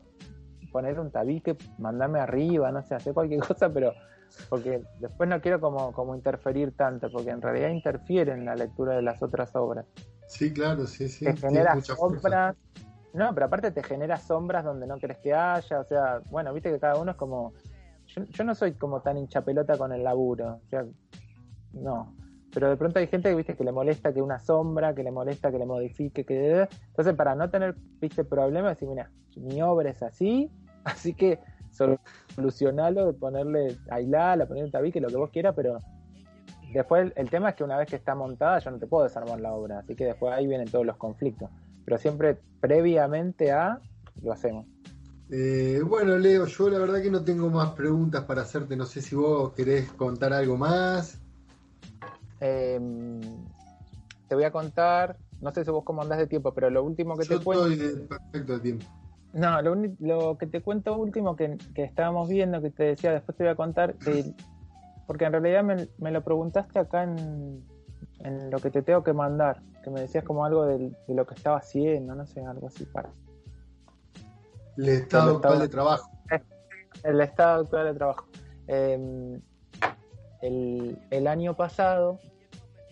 poner un tabique, mandarme arriba, no sé, hacer cualquier cosa, pero porque después no quiero como, como interferir tanto, porque en realidad interfiere en la lectura de las otras obras. Sí, claro, sí, sí. Te genera sombras. No, pero aparte te genera sombras donde no crees que haya, o sea, bueno, viste que cada uno es como... Yo, yo no soy como tan hinchapelota con el laburo, o sea, no, pero de pronto hay gente que viste que le molesta que una sombra, que le molesta que le modifique, que entonces para no tener viste problemas, decir, mira, mi obra es así, así que solucionalo de ponerle aislala, ponerle tabique, lo que vos quieras, pero después el, el, tema es que una vez que está montada yo no te puedo desarmar la obra, así que después ahí vienen todos los conflictos, pero siempre previamente a lo hacemos. Eh, bueno, Leo, yo la verdad que no tengo más preguntas para hacerte, no sé si vos querés contar algo más. Eh, te voy a contar, no sé si vos cómo andás de tiempo, pero lo último que Yo te cuento. Estoy de perfecto de tiempo. No, lo, lo que te cuento último que, que estábamos viendo, que te decía, después te voy a contar, porque en realidad me, me lo preguntaste acá en, en lo que te tengo que mandar, que me decías como algo del- de, lo que estaba haciendo, no sé, algo así para. El estado actual de trabajo. El estado actual de trabajo. Eh, el, el año pasado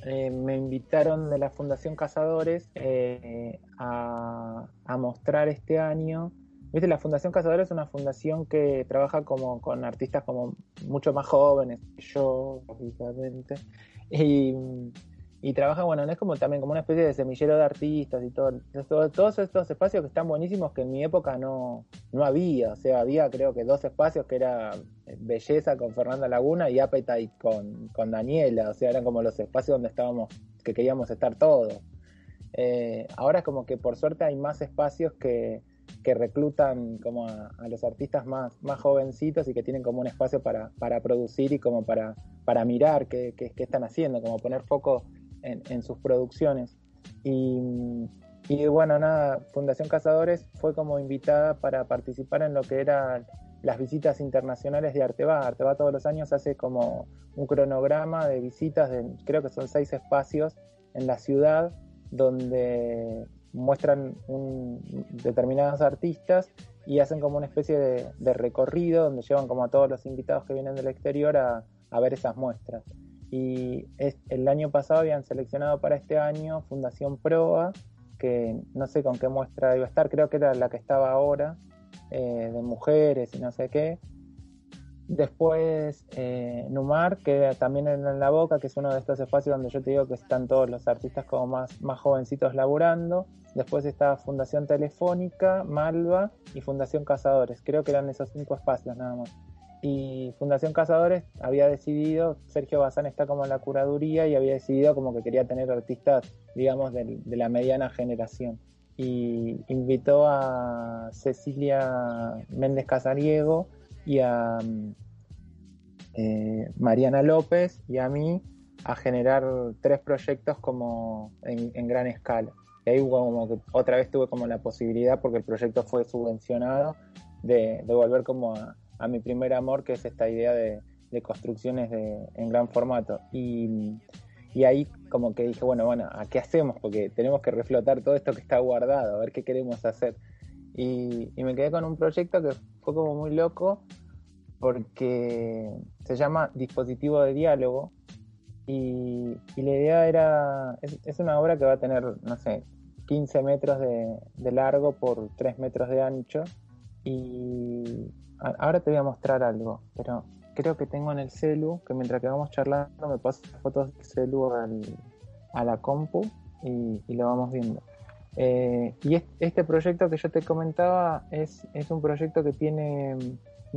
eh, me invitaron de la Fundación Cazadores eh, a, mostrar este año. Viste, la Fundación Cazadores es una fundación que trabaja como con artistas como mucho más jóvenes que yo, lógicamente. Y, y trabaja, bueno, no es como también como una especie de semillero de artistas y todo, todo- todos estos espacios que están buenísimos que en mi época no, no había. O sea, había creo que dos espacios que era eh, Belleza con Fernanda Laguna y Appetite con, con Daniela. O sea, eran como los espacios donde estábamos, que queríamos estar todos. Eh, ahora es como que por suerte hay más espacios que, que reclutan como a, los artistas más, más jovencitos y que tienen como un espacio para, para producir y como para, para mirar qué- qué están haciendo, como poner foco en, en sus producciones. Y, y bueno, nada, Fundación Cazadores fue como invitada para participar en lo que eran las visitas internacionales de Arteba. Arteba todos los años hace como un cronograma de visitas, de, creo que son seis espacios en la ciudad donde muestran un- determinados artistas y hacen como una especie de, de recorrido donde llevan como a todos los invitados que vienen del exterior a, a ver esas muestras. Y es- el año pasado habían seleccionado para este año Fundación Proa, que no sé con qué muestra iba a estar, creo que era la que estaba ahora, eh, de mujeres y no sé qué. Después eh, Numar, que también en La Boca, que es uno de estos espacios donde yo te digo que están todos los artistas como más, más jovencitos laburando. Después está Fundación Telefónica, Malva y Fundación Cazadores. Creo que eran esos cinco espacios nada más. Y Fundación Cazadores había decidido, Sergio Bazán está como en la curaduría y había decidido como que quería tener artistas, digamos, de, la mediana generación. Y invitó a Cecilia Méndez Casariego y a eh, Mariana López y a mí a generar tres proyectos como en, en gran escala. Y ahí hubo como que otra vez tuve como la posibilidad, porque el proyecto fue subvencionado, de, de volver como a, a mi primer amor, que es esta idea de, de construcciones de, en gran formato. Y, y ahí como que dije, bueno, bueno, ¿a qué hacemos? Porque tenemos que reflotar todo esto que está guardado, a ver qué queremos hacer. Y, y me quedé con un proyecto que fue como muy loco, porque se llama Dispositivo de Diálogo, y, y la idea era, es, es una obra que va a tener, no sé, 15 metros de, de largo por 3 metros de ancho, y ahora te voy a mostrar algo, pero creo que tengo en el celu, que mientras que vamos charlando me paso fotos del celu al- a la compu y, lo vamos viendo. Eh, y es- este proyecto que yo te comentaba es, es un proyecto que tiene,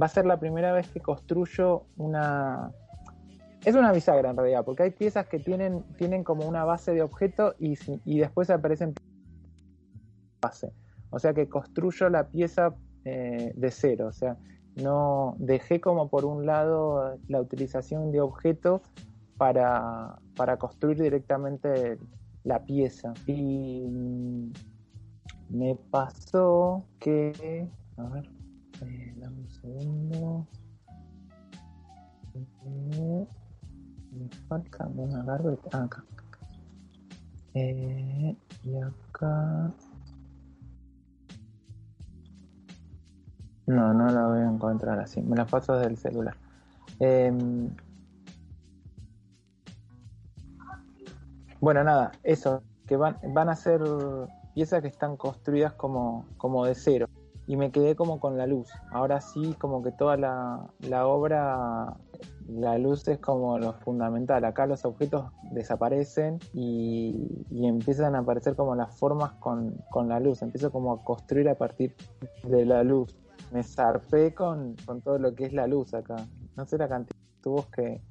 va a ser la primera vez que construyo una, es una bisagra en realidad, porque hay piezas que tienen, tienen como una base de objeto y, y después aparecen base. O sea que construyo la pieza eh, de cero. O sea, no dejé como por un lado la utilización de objeto para, para construir directamente la pieza. Y me pasó que. A ver, eh, dame un segundo. Me falta una garbeta. Ah, acá. Eh, y acá. No, no la voy a encontrar así. Me la paso desde el celular. Em, bueno, nada, eso. Que van, van a ser piezas que están construidas como, como de cero. Y me quedé como con la luz. Ahora sí, como que toda la, la obra, la luz es como lo fundamental. Acá los objetos desaparecen y, y empiezan a aparecer como las formas con, con la luz. Empiezo como a construir a partir de la luz me zarpé con, con todo lo que es la luz acá. No sé la cantidad de tubos que,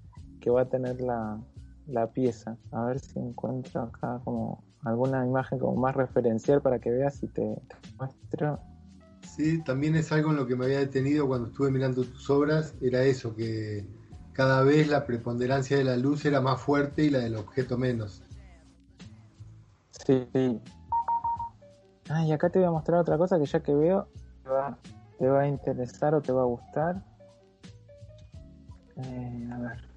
que va a tener la, la pieza. A ver si encuentro acá como alguna imagen como más referencial para que veas y te, te muestro. Sí, también es algo en lo que me había detenido cuando estuve mirando tus obras, era eso, que cada vez la preponderancia de la luz era más fuerte y la del objeto menos. Sí, sí. Ah, y acá te voy a mostrar otra cosa que ya que veo, va, te va a interesar o te va a gustar. Eh, a ver.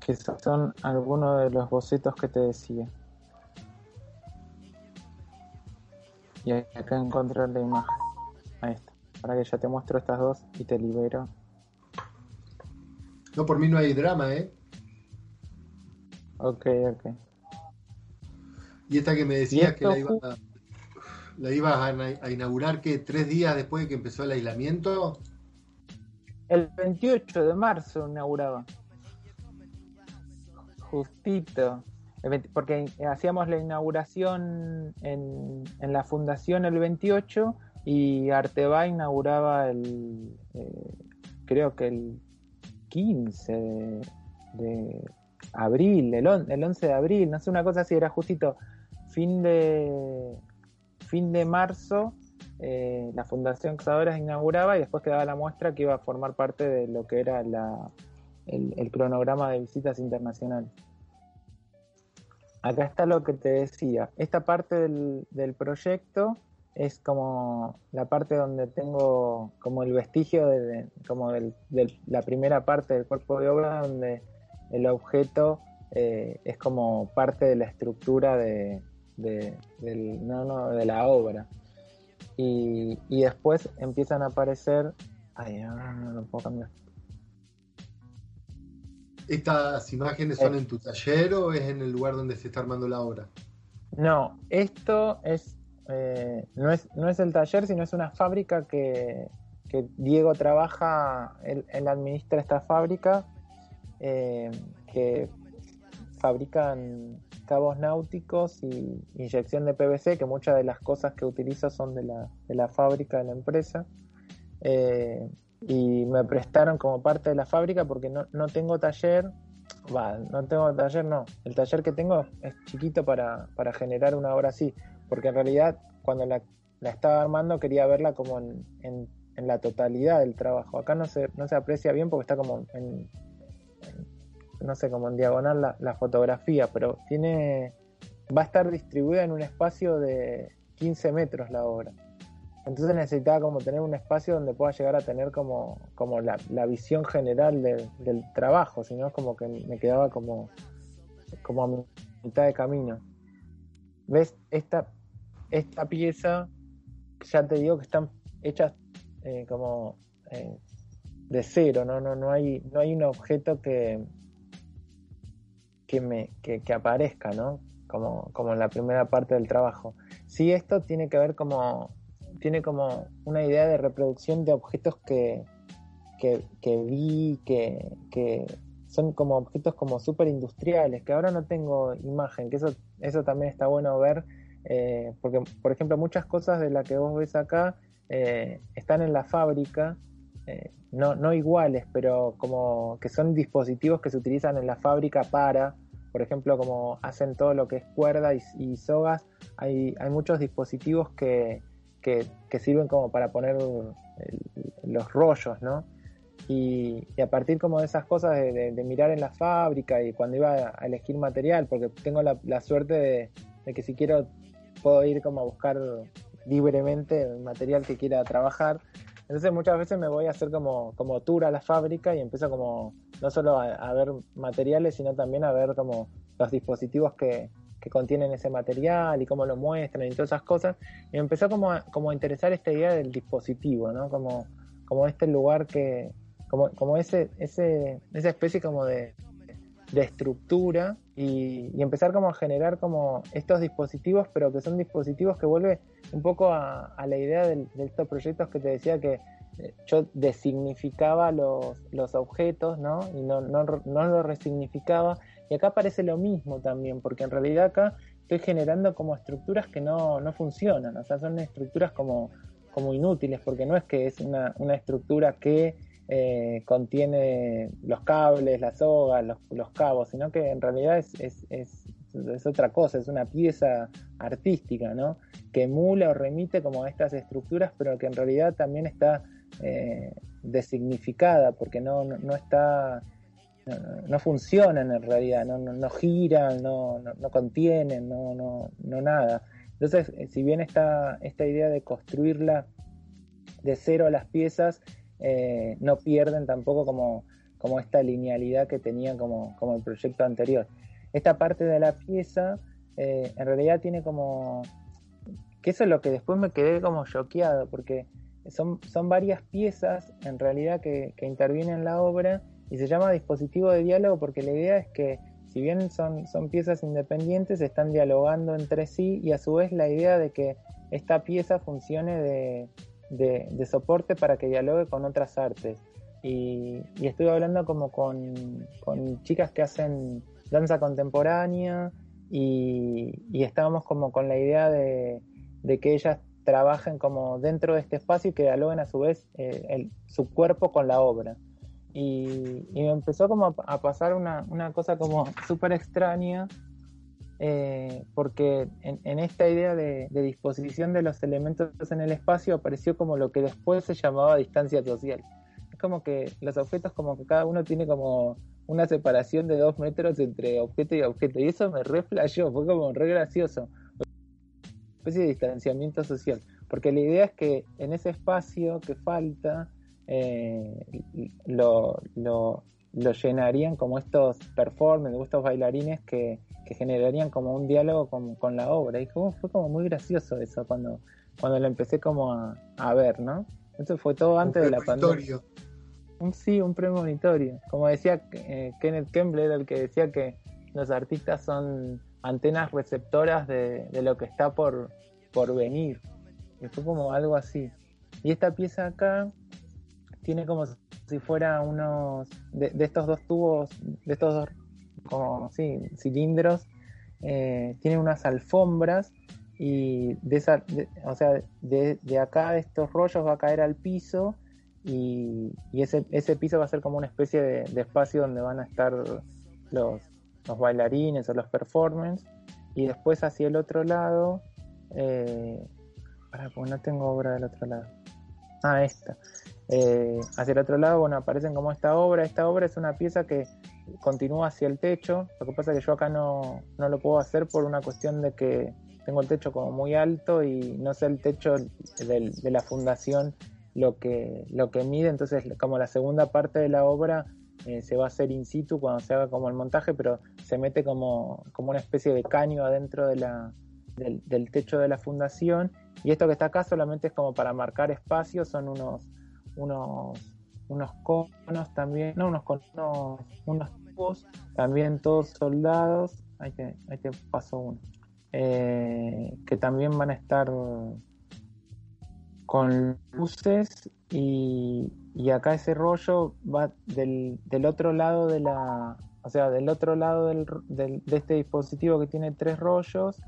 Que esos son algunos de los bocetos que te decía. Y acá encontrar la imagen. Ahí está. Para que ya te muestro estas dos y te libero. No, por mí no hay drama, ¿eh? Ok, ok. Y esta que me decías que la iba a, la ibas a, na- a inaugurar que tres días después de que empezó el aislamiento. El 28 de marzo inauguraba. Justito. El 20 Porque hacíamos la inauguración en, en la fundación el 28 y Arteba inauguraba el, eh, creo que el 15 de, de abril, el, on- el 11 de abril, no sé, una cosa así, era justito fin de, fin de marzo eh, la Fundación Exadoras inauguraba y después quedaba la muestra que iba a formar parte de lo que era la, el, cronograma de visitas internacionales. Acá está lo que te decía. Esta parte del, del proyecto es como la parte donde tengo como el vestigio de, como del- la primera parte del cuerpo de obra donde el objeto eh, es como parte de la estructura de, de- del- no, no, de la obra y, y después empiezan a aparecer. Ay, no lo puedo cambiar. ¿Estas imágenes son en tu taller o es en el lugar donde se está armando la obra? No, esto es, eh, no es no es el taller, sino es una fábrica que, que Diego trabaja, él, él administra esta fábrica eh, que fabrican cabos náuticos y inyección de PVC, que muchas de las cosas que utilizo son de la, de la fábrica de la empresa. Eh, y me prestaron como parte de la fábrica porque no, no tengo taller, va, no tengo taller, no, el taller que tengo es chiquito para, para generar una obra así, porque en realidad cuando la, estaba armando quería verla como en, en- en la totalidad del trabajo. Acá no se, no se aprecia bien porque está como en- no sé, como en diagonal la, fotografía, pero tiene, va a estar distribuida en un espacio de 15 metros la obra. Entonces necesitaba como tener un espacio donde pueda llegar a tener como, como la, visión general del- del trabajo, si no es como que me quedaba como, como a mitad de camino. ¿Ves? Esta, esta pieza, ya te digo que están hechas eh, como eh, de cero, ¿no? No, no, hay, no hay un objeto que, que, me, que, que aparezca, ¿no? Como, como en la primera parte del trabajo. Sí, esto tiene que ver como, tiene como una idea de reproducción de objetos que, que, que vi, que, que son como objetos como súper industriales, que ahora no tengo imagen, que eso, eso también está bueno ver, eh, porque por ejemplo muchas cosas de las que vos ves acá eh, están en la fábrica, eh, no, no iguales, pero como que son dispositivos que se utilizan en la fábrica para, por ejemplo, como hacen todo lo que es cuerda y, sogas, hay, hay muchos dispositivos que, que, sirven como para poner los rollos, ¿no? Y, a partir como de esas cosas de, mirar en la fábrica y cuando iba a, elegir material, porque tengo la, suerte de, que si quiero puedo ir como a buscar libremente material que quiera trabajar. Entonces muchas veces me voy a hacer como, como tour a la fábrica y empiezo como no solo a, a ver materiales, sino también a ver como los dispositivos que, que contienen ese material y cómo lo muestran y todas esas cosas. Y me empezó como a, como a interesar esta idea del dispositivo, ¿no? Como, como este lugar que, como, como ese, ese, esa especie como de, de estructura y, y empezar como a generar como estos dispositivos, pero que son dispositivos que vuelve un poco a, la idea del- de, estos proyectos que te decía que yo designificaba los, los objetos, ¿no? Y no, no, no los resignificaba. Y acá parece lo mismo también, porque en realidad acá estoy generando como estructuras que no, no funcionan, o sea, son estructuras como, como inútiles, porque no es que es una, una estructura que eh, contiene los cables, las sogas, los, los cabos, sino que en realidad es, es, es, es otra cosa, es una pieza artística, ¿no? Que emula o remite como a estas estructuras, pero que en realidad también está eh, designificada, porque no, no, no está, no, no funcionan en realidad, no, no, giran, no, contienen, no, no, no nada. Entonces, eh, si bien esta, esta idea de construirla de cero a las piezas, eh, no pierden tampoco como, como esta linealidad que tenían como, como el proyecto anterior. Esta parte de la pieza eh, en realidad tiene como... que eso es lo que después me quedé como choqueado, porque son, son varias piezas en realidad que, intervienen en la obra y se llama dispositivo de diálogo porque la idea es que si bien son, son piezas independientes, están dialogando entre sí y a su vez la idea de que esta pieza funcione de, de, soporte para que dialogue con otras artes. Y, y estuve hablando como con, con, chicas que hacen danza contemporánea y, y estábamos como con la idea de, de, que ellas trabajen como dentro de este espacio y que dialoguen a su vez eh, el, su cuerpo con la obra. Y, y, me empezó como a, pasar una, una, cosa como súper extraña, eh, porque en, en, esta idea de, de, disposición de los elementos en el espacio apareció como lo que después se llamaba distancia social. Es como que los objetos como que cada uno tiene como una separación de dos metros entre objeto y objeto, y eso me re fue como re gracioso. Especie de distanciamiento social, porque la idea es que en ese espacio que falta, eh, lo, lo, lo, llenarían como estos performers, estos bailarines que, que generarían como un diálogo con, con, la obra. Y como, fue como muy gracioso eso cuando, cuando lo empecé como a, a ver, ¿no? Eso fue todo antes de la pandemia. Un, sí, un premonitorio. Como decía eh, Kenneth Kemble, era el que decía que los artistas son antenas receptoras de, de lo que está por, por venir. Y fue como algo así. Y esta pieza acá tiene como si fuera unos de, estos dos tubos, de estos dos como sí, cilindros, eh, tiene unas alfombras y de esa, o sea, de, de, acá de estos rollos va a caer al piso y, y ese, ese, piso va a ser como una especie de espacio donde van a estar los, los, bailarines o los performers y después hacia el otro lado, eh, para, porque no tengo obra del otro lado. Ah, esta. Eh, hacia el otro lado, bueno, aparecen como esta obra. Esta obra es una pieza que continúa hacia el techo. Lo que pasa es que yo acá no, no lo puedo hacer por una cuestión de que tengo el techo como muy alto y no sé el techo de, de la fundación lo que, lo que mide. Entonces, como la segunda parte de la obra eh, se va a hacer in situ cuando se haga como el montaje, pero se mete como, como una especie de caño adentro de la, del, techo de la fundación. Y esto que está acá solamente es como para marcar espacios, son unos unos, unos conos también, no, unos conos, unos tubos, también todos soldados, ahí te, ahí te paso uno, eh, que también van a estar con luces y, y acá ese rollo va del, del, otro lado de la, o sea, del otro lado del, del, de este dispositivo que tiene tres rollos,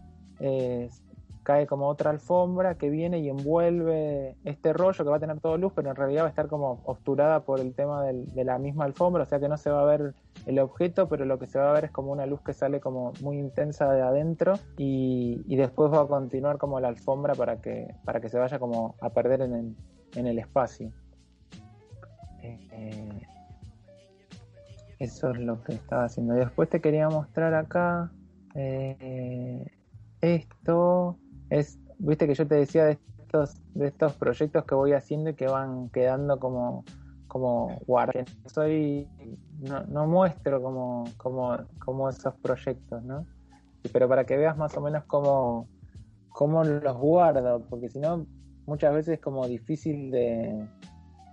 cae como otra alfombra que viene y envuelve este rollo que va a tener todo luz, pero en realidad va a estar como obturada por el tema del, de la misma alfombra, o sea que no se va a ver el objeto, pero lo que se va a ver es como una luz que sale como muy intensa de adentro y, y después va a continuar como la alfombra para que, para que se vaya como a perder en en el espacio. Eh, eso es lo que estaba haciendo. Después te quería mostrar acá eh, esto es, viste que yo te decía de estos, de estos proyectos que voy haciendo y que van quedando como, como. Soy, no, no muestro como, como, como esos proyectos, ¿no? Pero para que veas más o menos cómo, cómo los guardo, porque si no, muchas veces es como difícil de,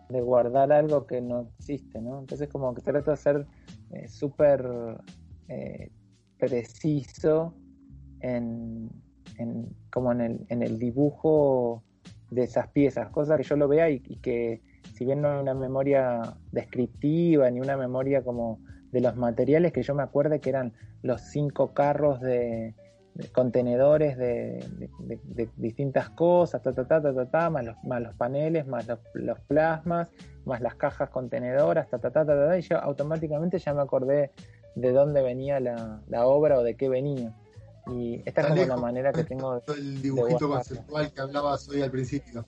de, guardar algo que no existe, ¿no? Entonces como que trato de ser eh, súper eh, preciso en, como en el, dibujo de esas piezas, cosas que yo lo vea y, que si bien no hay una memoria descriptiva ni una memoria como de los materiales que yo me acuerde que eran los cinco carros de contenedores de, de, de, distintas cosas, ta, ta, ta, ta, ta, ta más, los, más los paneles, más los, los, plasmas, más las cajas contenedoras, ta, ta, ta, ta, ta, y yo automáticamente ya me acordé de dónde venía la, la obra o de qué venía. Y esta es como la manera que tengo de, el dibujito conceptual que hablabas hoy al principio.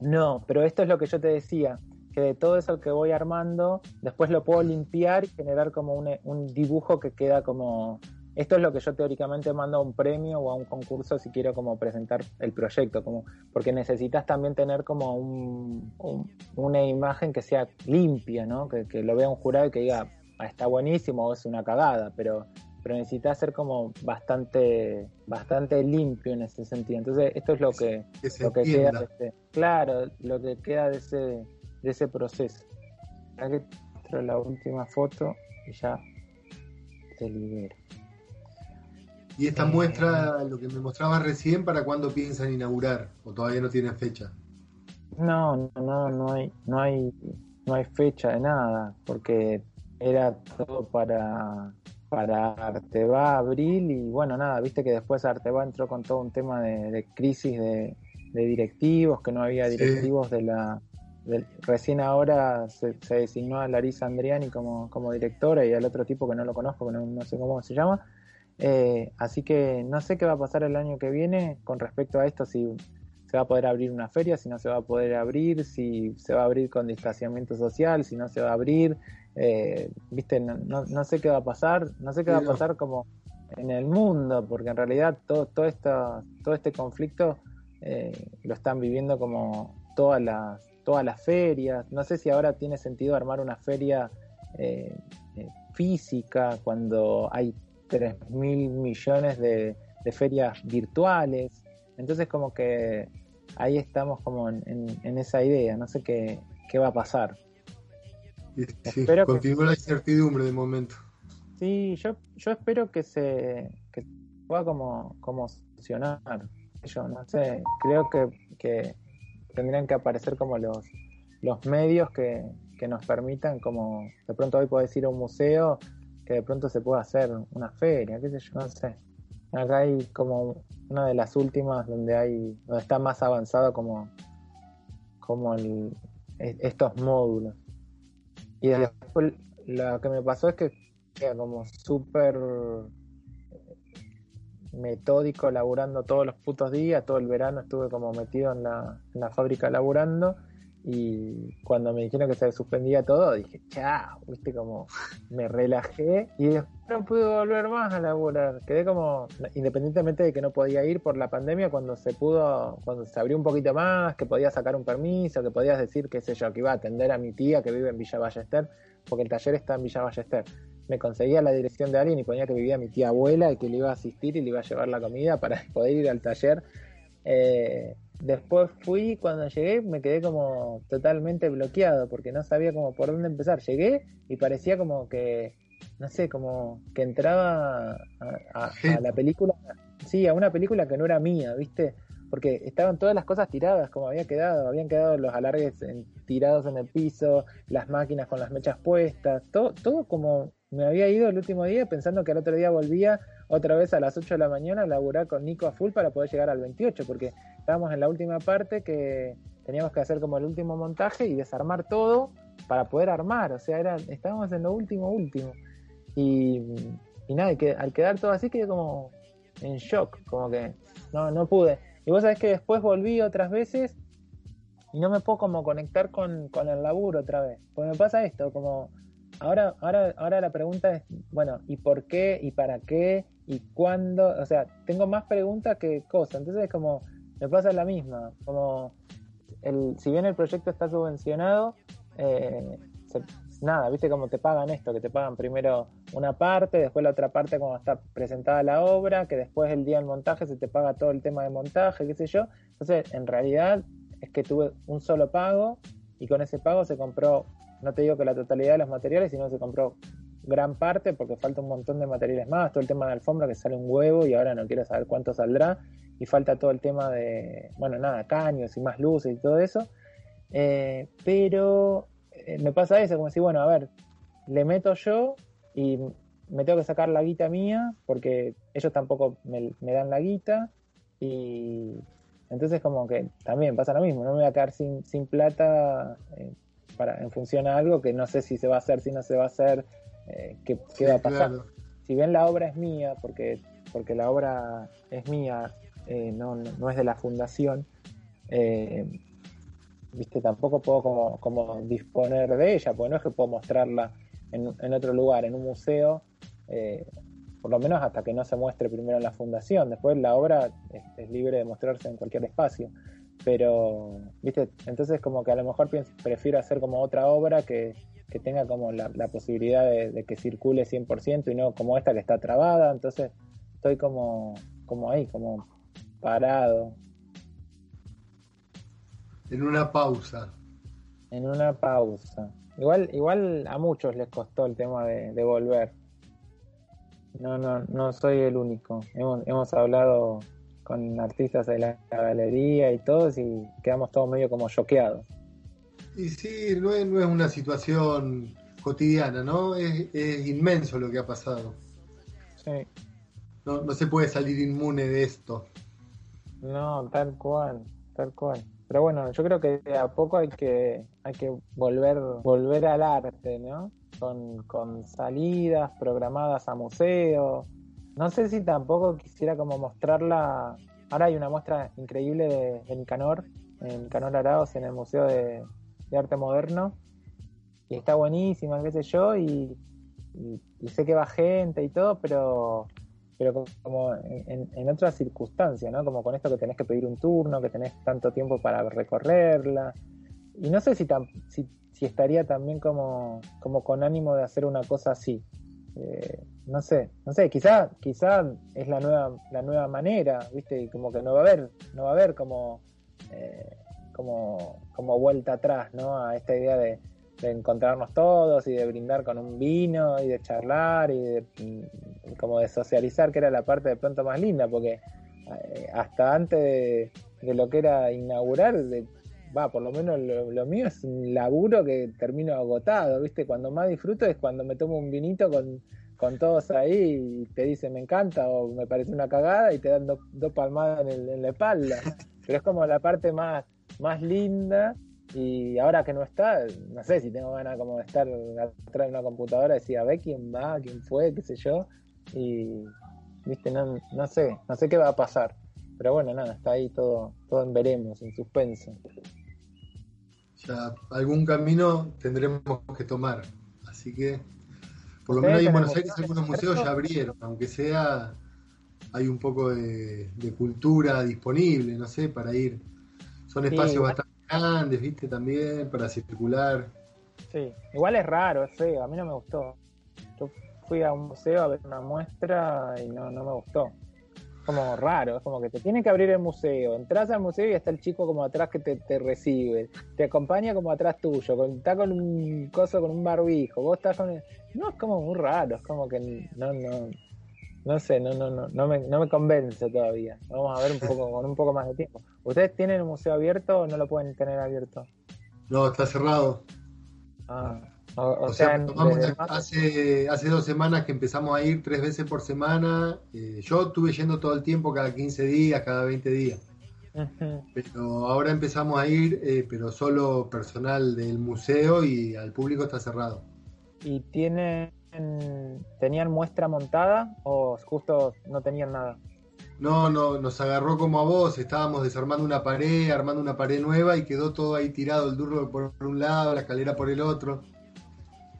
No, pero esto es lo que yo te decía, que de todo eso que voy armando, después lo puedo limpiar y generar como un, un dibujo que queda como, esto es lo que yo teóricamente mando a un premio o a un concurso si quiero como presentar el proyecto, como porque necesitas también tener como un, un- una imagen que sea limpia, ¿no? Que, que lo vea un jurado y que diga, "Ah, está buenísimo o es una cagada, pero, pero necesitas ser como bastante, bastante limpio en ese sentido. Entonces, esto es lo que, Que se lo que queda de ese, claro, lo que queda de ese, de ese proceso. Muestro la última foto y ya te libero. Y esta Eh, muestra, lo que me mostrabas recién, ¿para cuándo piensan inaugurar? ¿O todavía no tienen fecha? No, no, no, no hay, no hay, no hay fecha de nada, porque era todo para, para Arteba abril y bueno, nada, viste que después Arteba entró con todo un tema de, de crisis de, de directivos, que no había Sí. directivos de la... recién ahora se, se designó a Larisa Andriani como, como directora y al otro tipo que no lo conozco, que no, no sé cómo se llama. Eh, así que no sé qué va a pasar el año que viene con respecto a esto, si se va a poder abrir una feria, si no se va a poder abrir, si se va a abrir con distanciamiento social, si no se va a abrir, eh, viste, no, no, no sé qué va a pasar, no sé qué va a pasar como en el mundo, porque en realidad todo, todo, esto, todo este conflicto eh, lo están viviendo como todas las, todas las ferias, no sé si ahora tiene sentido armar una feria eh, eh, física cuando hay 3 mil millones de, de ferias virtuales, entonces como que ahí estamos como en, en- en esa idea, no sé qué, qué va a pasar. Sí, Espero que- continúa la incertidumbre de momento. Sí, yo, yo espero que se que pueda como, como funcionar. Yo no sé, creo que, que tendrían que aparecer como los, los medios que, que nos permitan como de pronto hoy podés ir a un museo que de pronto se pueda hacer una feria, qué sé yo, no sé. Acá hay como una de las últimas donde hay, donde está más avanzado como, como el, estos módulos. Y después lo que me pasó es que era como súper metódico laburando todos los putos días, todo el verano estuve como metido en la, en la fábrica laburando y cuando me dijeron que se suspendía todo dije, chao, viste como me relajé y después no pude volver más a laburar, quedé como, independientemente de que no podía ir por la pandemia, cuando se pudo, cuando se abrió un poquito más, que podía sacar un permiso, que podías decir, qué sé yo, que iba a atender a mi tía que vive en Villa Ballester, porque el taller está en Villa Ballester me conseguía la dirección de alguien y ponía que vivía mi tía abuela y que le iba a asistir y le iba a llevar la comida para poder ir al taller. Eh, después fui, cuando llegué me quedé como totalmente bloqueado porque no sabía como por dónde empezar. Llegué y parecía como que, no sé, como que entraba a, a- a la película, sí, a una película que no era mía, ¿viste? Porque estaban todas las cosas tiradas como había quedado, habían quedado los alargues en- tirados en el piso, las máquinas con las mechas puestas, todo, todo como me había ido el último día pensando que al otro día volvía otra vez a las 8 de la mañana a laburar con Nico a full para poder llegar al 28, porque estábamos en la última parte que teníamos que hacer como el último montaje y desarmar todo para poder armar, o sea, era, estábamos en lo último, último. Y, y nada, que, al quedar todo así quedé como en shock, como que no, no pude. Y vos sabés que después volví otras veces y no me puedo como conectar con, con el laburo otra vez. Porque me pasa esto, como ahora, ahora, ahora la pregunta es, bueno, ¿y por qué? ¿Y para qué? ¿Y cuándo? O sea, tengo más preguntas que cosas. Entonces es como, me pasa la misma. Como, el, si bien el proyecto está subvencionado, eh, se- nada, viste cómo te pagan esto, que te pagan primero una parte, después la otra parte cuando está presentada la obra, que después el día del montaje se te paga todo el tema de montaje, qué sé yo. Entonces, en realidad es que tuve un solo pago y con ese pago se compró, no te digo que la totalidad de los materiales, sino se compró gran parte porque falta un montón de materiales más, todo el tema de alfombra que sale un huevo y ahora no quiero saber cuánto saldrá y falta todo el tema de, bueno, nada, caños y más luces y todo eso. Eh, pero me pasa eso, como si, bueno, a ver, le meto yo y me tengo que sacar la guita mía porque ellos tampoco me, me dan la guita y entonces como que también pasa lo mismo, no me voy a quedar sin, sin plata eh, para, en función a algo que no sé si se va a hacer, si no se va a hacer, eh, qué, qué Sí, va a pasar. claro. Si bien la obra es mía, porque, porque la obra es mía, eh, no, no, no es de la fundación, eh, viste, tampoco puedo como, como disponer de ella, porque no es que puedo mostrarla en, en otro lugar, en un museo, eh, por lo menos hasta que no se muestre primero en la fundación. Después la obra es, libre de mostrarse en cualquier espacio. Pero, viste, entonces como que a lo mejor prefiero hacer como otra obra que, que tenga como la, la posibilidad de, de que circule 100% y no como esta que está trabada. Entonces estoy como, como ahí, como parado, En una pausa. en una pausa. Igual, igual a muchos les costó el tema de, de volver. No, no, no soy el único. Hemos, hemos hablado con artistas de la, la galería y todos y quedamos todos medio como choqueados. Y sí, no es, no es una situación cotidiana, ¿no? Es, es inmenso lo que ha pasado. Sí. No, no se puede salir inmune de esto. No, tal cual, tal cual. Pero bueno, yo creo que de a poco hay que, hay que volver, volver al arte, ¿no? Con, con salidas programadas a museos. No sé si tampoco quisiera como mostrarla. Ahora hay una muestra increíble de, de Nicanor, en Nicanor Araos, en el Museo de, de Arte Moderno. Y está buenísima, qué sé yo, y sé que va gente y todo, pero pero como- en, en otras circunstancias, ¿no? Como con esto que tenés que pedir un turno, que tenés tanto tiempo para recorrerla. Y no sé si, si estaría también como, como con ánimo de hacer una cosa así. Eh, no sé, no sé, quizá, quizá es la nueva, la nueva manera, ¿viste? Y como que no va a haber, no va a haber como, eh, como, como vuelta atrás, ¿no? A esta idea de, de encontrarnos todos y de brindar con un vino y de charlar y de, y como de socializar, que era la parte de pronto más linda, porque eh, hasta antes de, de lo que era inaugurar, va, por lo menos lo, lo mío es un laburo que termino agotado, ¿viste? Cuando más disfruto es cuando me tomo un vinito con, con todos ahí y te dicen me encanta o me parece una cagada y te dan do- dos palmadas en, el- en la espalda. Pero es como la parte más, más linda y ahora que no está, no sé si tengo ganas como de estar atrás de una computadora y decir a ver quién va, quién fue, qué sé yo. Y, viste, no, no sé, no sé qué va a pasar. Pero bueno, nada, está ahí todo, todo en veremos, en suspenso. Ya algún camino tendremos que tomar. Así que, por lo ¿Ustedes menos ahí en Buenos Aires algunos museos ya abrieron, aunque sea hay un poco de, de cultura disponible, no sé, para ir. Son espacios bastante grandes, viste, también, para circular. Sí, igual es raro, es feo, a mí no me gustó. Yo fui a un museo a ver una muestra y no, no me gustó. Como raro, es como que te tiene que abrir el museo. Entras al museo y está el chico como atrás que te, te recibe. Te acompaña como atrás tuyo. Está con un coso, con un barbijo. Vos estás con. el- No, es como muy raro. Es como que no, no. No sé, no, no, no, no me, no me convence todavía. Vamos a ver un poco, con un poco más de tiempo. ¿Ustedes tienen el museo abierto o no lo pueden tener abierto? No, está cerrado. Ah, o, o O, sea, hace, hace dos semanas que empezamos a ir tres veces por semana. Eh, yo estuve yendo todo el tiempo, cada 15 días, cada 20 días. Pero ahora empezamos a ir, eh, pero solo personal del museo y al público está cerrado. ¿Y tienen, tenían muestra montada o justo no tenían nada? No, no, nos agarró como a vos, estábamos desarmando una pared, armando una pared nueva y quedó todo ahí tirado, el duro por un lado, la escalera por el otro.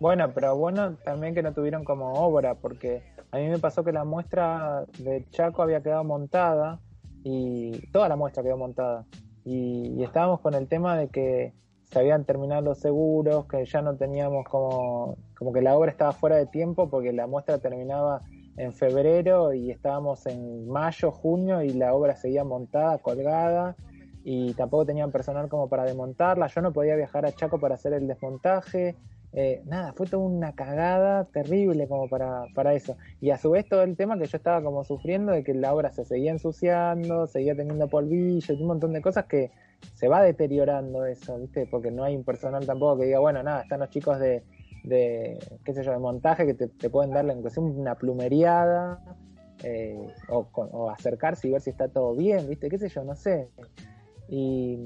Bueno, pero bueno también que no tuvieron como obra, porque a mí me pasó que la muestra de Chaco había quedado montada y toda la muestra quedó montada. Y, y estábamos con el tema de que se habían terminado los seguros, que ya no teníamos como, como que la obra estaba fuera de tiempo porque la muestra terminaba en febrero y estábamos en mayo, junio y la obra seguía montada, colgada y tampoco tenían personal como para desmontarla. Yo no podía viajar a Chaco para hacer el desmontaje. Eh, nada, fue toda una cagada terrible como para, para eso. Y a su vez todo el tema que yo estaba como sufriendo de que la obra se seguía ensuciando, seguía teniendo polvillo un montón de cosas que se va deteriorando eso, ¿viste? Porque no hay un personal tampoco que diga, bueno, nada, están los chicos de, qué sé yo, de montaje que te, pueden darle aunque sea una plumeriada eh, o, con- o acercarse y ver si está todo bien, ¿viste? ¿Qué sé yo? No sé. Y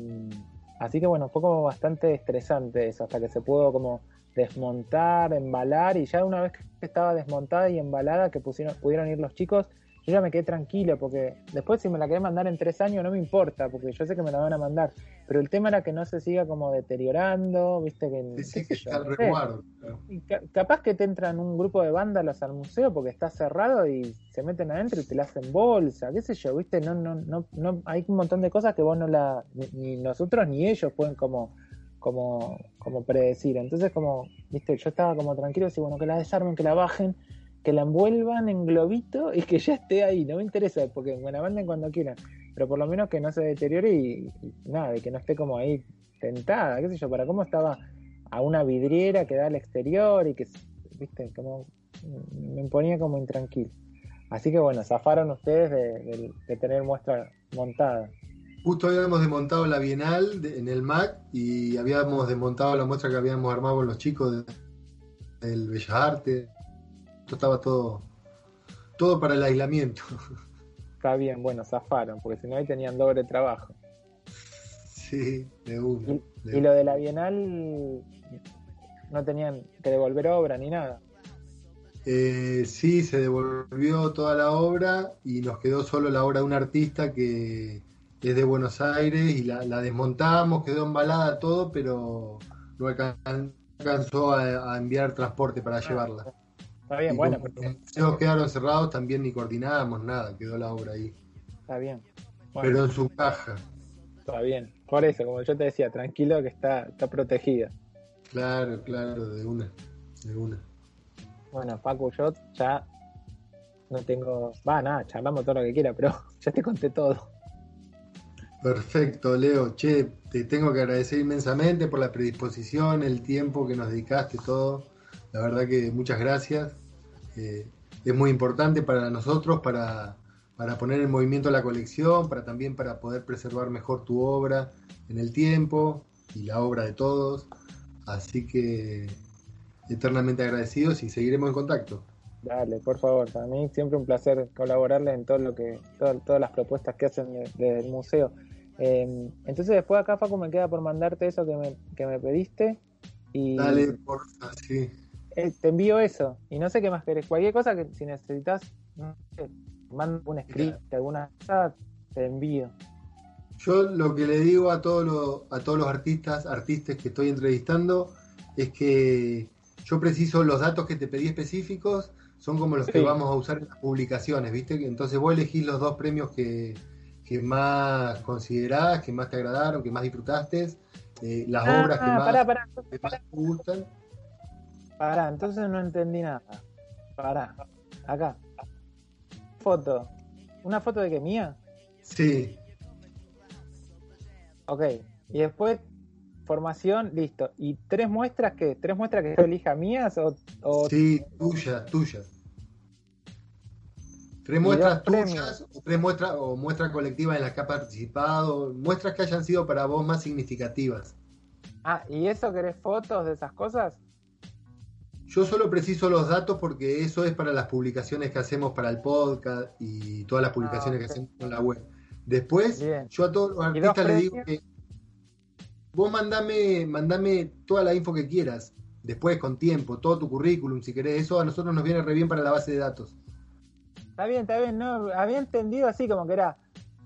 así que bueno, fue como bastante estresante eso, hasta que se pudo como desmontar, embalar, y ya una vez que estaba desmontada y embalada, que pusieron, pudieron ir los chicos, yo ya me quedé tranquilo, porque después si me la querés mandar en tres años no me importa, porque yo sé que me la van a mandar, pero el tema era que no se siga como deteriorando, viste que... Sí, que está el. Y ca- capaz que te entran un grupo de vándalos al museo porque está cerrado y se meten adentro y te la hacen bolsa, qué sé yo, viste, no, no, no, no, hay un montón de cosas que vos no la, ni, ni nosotros ni ellos pueden como, como, como predecir. Entonces como, viste, yo estaba como tranquilo, así bueno, que la desarmen, que la bajen, que la envuelvan en globito y que ya esté ahí, no me interesa, porque me la manden cuando quieran, pero por lo menos que no se deteriore y, nada, y que no esté como ahí tentada, qué sé yo, para cómo estaba a una vidriera que da al exterior y que, viste, como me ponía como intranquilo. Así que bueno, zafaron ustedes de, de- de tener muestra montada. Justo habíamos desmontado la Bienal de- en el MAC y habíamos desmontado la muestra que habíamos armado los chicos de- del Bellas Artes. Esto estaba todo, todo para el aislamiento. Está bien, bueno, zafaron, porque si no ahí tenían doble trabajo. Sí, de uno. de Y lo de la Bienal no tenían que devolver obra ni nada. Eh, sí, se devolvió toda la obra y nos quedó solo la obra de un artista que es de Buenos Aires y la, la desmontamos, quedó embalada todo, pero no alcan- alcanzó a, a enviar transporte para llevarla. Está bien, Y bueno, como pero los museos quedaron cerrados, también ni coordinábamos nada, quedó la obra ahí. está bien. Bueno, Pero en su caja, está bien. Por eso, como yo te decía, tranquilo que está, está protegida. claro, claro, de una, de una. Bueno, Paco, yo ya no tengo. Va, nada, charlamos todo lo que quiera, pero ya te conté todo. Perfecto, Leo. Che, te tengo que agradecer inmensamente por la predisposición, el tiempo que nos dedicaste, todo. La verdad que muchas gracias. Eh, es muy importante para nosotros, para, para poner en movimiento la colección, para también para poder preservar mejor tu obra en el tiempo y la obra de todos. Así que eternamente agradecidos y seguiremos en contacto. Dale, por favor, para mí siempre un placer colaborarles en todo lo que, todo- todas las propuestas que hacen de- del museo. Eh, entonces después acá, Facu, me queda por mandarte eso que me, que me pediste y Dale, porfa, sí. Eh, te envío eso. Y no sé qué más querés. Cualquier cosa que si necesitas, no sé, manda un script, alguna cosa, te envío. Yo lo que le digo a todos los, a todos los artistas, artistas que estoy entrevistando, es que yo preciso los datos que te pedí específicos, son como los que vamos a usar en las publicaciones, ¿viste? Entonces vos elegís los dos premios que, que más considerás, que más te agradaron, que más disfrutaste, eh, las obras que Ah, más, pará, pará, que más te gustan. Pará, entonces no entendí nada. Pará, acá. Foto. ¿Una foto de que mía? Sí, Ok. Y después, formación, listo. ¿Y tres muestras qué? ¿Tres muestras que yo elija mías o, o sí, tuyas, tuyas. Tres muestras tuyas, o tres muestras, o muestras colectivas en las que has participado, muestras que hayan sido para vos más significativas. Ah, ¿y eso querés fotos de esas cosas? Yo solo preciso los datos porque eso es para las publicaciones que hacemos para el podcast y todas las publicaciones Ah, ok. que hacemos en la web. Después, Bien. yo a todos los ¿Y dos artistas les digo que vos mandame, mandame toda la info que quieras, después con tiempo, todo tu currículum, si querés, eso a nosotros nos viene re bien para la base de datos. Está bien, está bien, no, había entendido así como que era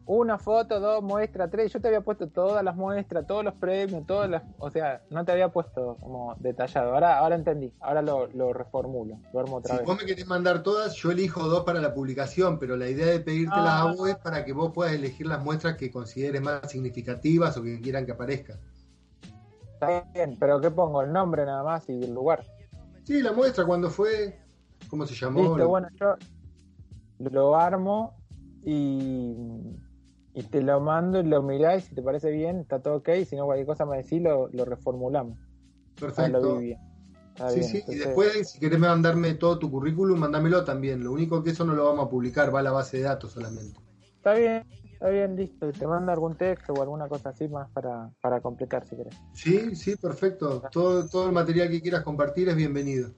una foto, dos muestras, tres, yo te había puesto todas las muestras, todos los premios, todas las, o sea, no te había puesto como detallado, ahora, ahora entendí, ahora lo, lo reformulo, lo armo otra Si vez. vos me querés mandar todas, yo elijo dos para la publicación, pero la idea de pedírtelas Ah. a vos es para que vos puedas elegir las muestras que consideres más significativas o que quieran que aparezcan. Está bien, pero ¿qué pongo? El nombre nada más y el lugar. Sí, la muestra, cuando fue, cómo se llamó. Listo, Lo- bueno, yo lo armo y, y te lo mando y lo mirás y si te parece bien, está todo ok, si no cualquier cosa me decís, lo, lo reformulamos. Ah, lo Perfecto. vi bien. Sí, sí, y entonces- después, si querés mandarme todo tu currículum, mándamelo también. Lo único que eso no lo vamos a publicar, va a la base de datos solamente. Está bien, está bien, listo. Te mando algún texto o alguna cosa así más para, para completar si querés. Sí, sí, perfecto. Todo, todo el material que quieras compartir es bienvenido.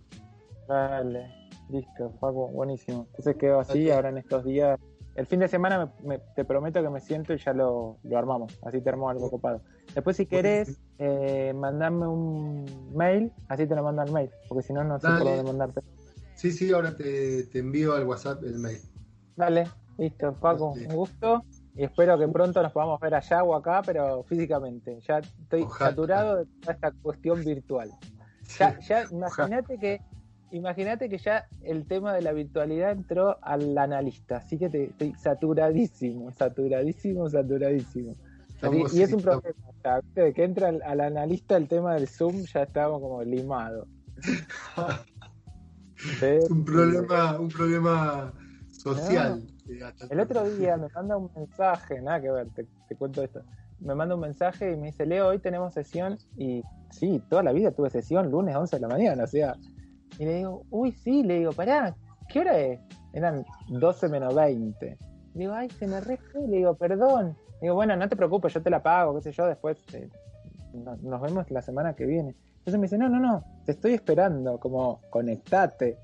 Dale, listo, Paco, buenísimo. Entonces quedo así, ahora en estos días. El fin de semana me- me- te prometo que me siento y ya lo, lo armamos. Así te armamos algo copado. Después, si querés, eh, mandame un mail, así te lo mando al mail, porque si no, no sé por dónde mandarte. Sí, sí, ahora te, te envío al WhatsApp el mail. Dale, listo, Paco, Sí. un gusto. Y espero que pronto nos podamos ver allá o acá, pero físicamente. Ya estoy Ojalá. saturado de toda esta cuestión virtual. Ya, ya imagínate que imagínate que ya el tema de la virtualidad entró al analista, así que te- estoy saturadísimo, saturadísimo, saturadísimo. Estamos- y es un sí, problema, de que entra al, al analista el tema del Zoom, ya estamos como limados. Es un problema, un problema social. hasta El otro día me manda un mensaje, nada que ver, te, te cuento esto. Me manda un mensaje y me dice, Leo, hoy tenemos sesión. Y sí, toda la vida tuve sesión, lunes 11 de la mañana, o sea. Y le digo, uy, sí, le digo, pará, ¿qué hora es? Eran 12 menos 20. Le digo, ay, se me re fue", le digo, perdón. Le digo, bueno, no te preocupes, yo te la pago, qué sé yo, después eh, no- nos vemos la semana que viene. Entonces me dice, no, no, no, te estoy esperando, como conectate.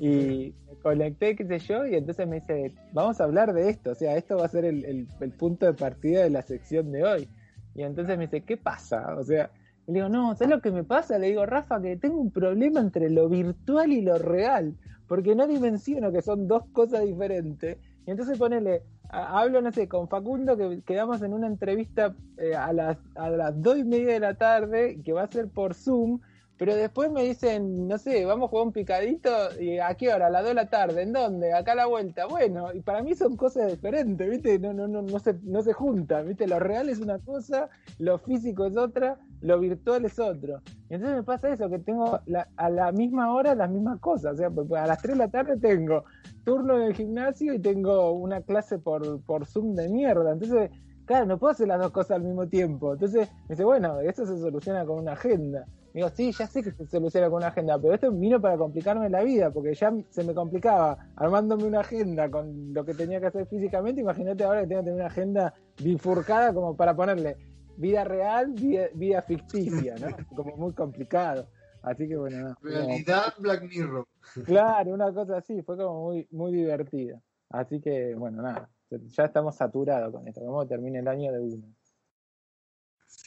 Y me conecté, qué sé yo, y entonces me dice, vamos a hablar de esto, o sea, esto va a ser el punto de partida de la sección de hoy. Y entonces me dice, ¿qué pasa? O sea, le digo, no, ¿sabes lo que me pasa? Le digo, Rafa, que tengo un problema entre lo virtual y lo real, porque no dimensiono que son dos cosas diferentes. Y entonces ponele, hablo, no sé, con Facundo, que quedamos en una entrevista eh, a, las, a las dos y media de la tarde, que va a ser por Zoom, pero después me dicen, no sé, vamos a jugar un picadito, y ¿a qué hora? A las 2 de la tarde, ¿en dónde? Acá a la vuelta. Bueno, y para mí son cosas diferentes, ¿viste? No, no, no, no se, no se juntan, ¿viste? Lo real es una cosa, lo físico es otra, lo virtual es otro. Y entonces me pasa eso, que tengo la- a la misma hora las mismas cosas. O sea, pues, a las 3 de la tarde tengo turno en el gimnasio y tengo una clase por, por Zoom de mierda. Entonces, claro, no puedo hacer las dos cosas al mismo tiempo. Entonces me dice, bueno, esto se soluciona con una agenda. Digo, sí, ya sé que se soluciona con una agenda, pero esto vino para complicarme la vida, porque ya se me complicaba armándome una agenda con lo que tenía que hacer físicamente. Imagínate ahora que tengo que tener una agenda bifurcada como para ponerle vida real, vida, vida ficticia, ¿no? Como muy complicado. Así que bueno, no, Realidad Black Mirror. Claro, una cosa así, fue como muy, muy divertida. Así que, bueno, nada, ya estamos saturados con esto. Vamos a terminar el año de uno.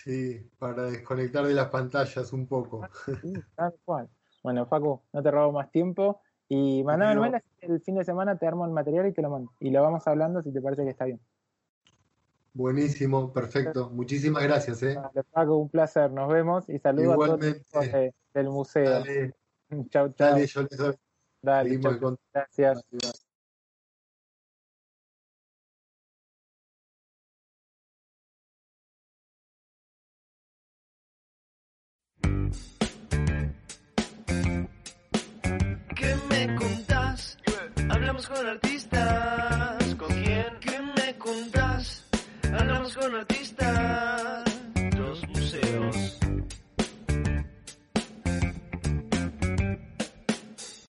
Sí, para desconectar de las pantallas un poco. Sí, tal cual. Bueno, Facu, no te robo más tiempo. Y mandame el No. mail, el fin de semana te armo el material y te lo mando. Y lo vamos hablando si te parece que está bien. Buenísimo, perfecto. Muchísimas gracias, ¿eh? Facu, un placer. Nos vemos y saludos a todos de- del museo. Dale, Chau, chau. dale, yo les doy. Dale, chau. Gracias. Hablamos con artistas. ¿Con quién? ¿Qué me contás? Hablamos con artistas.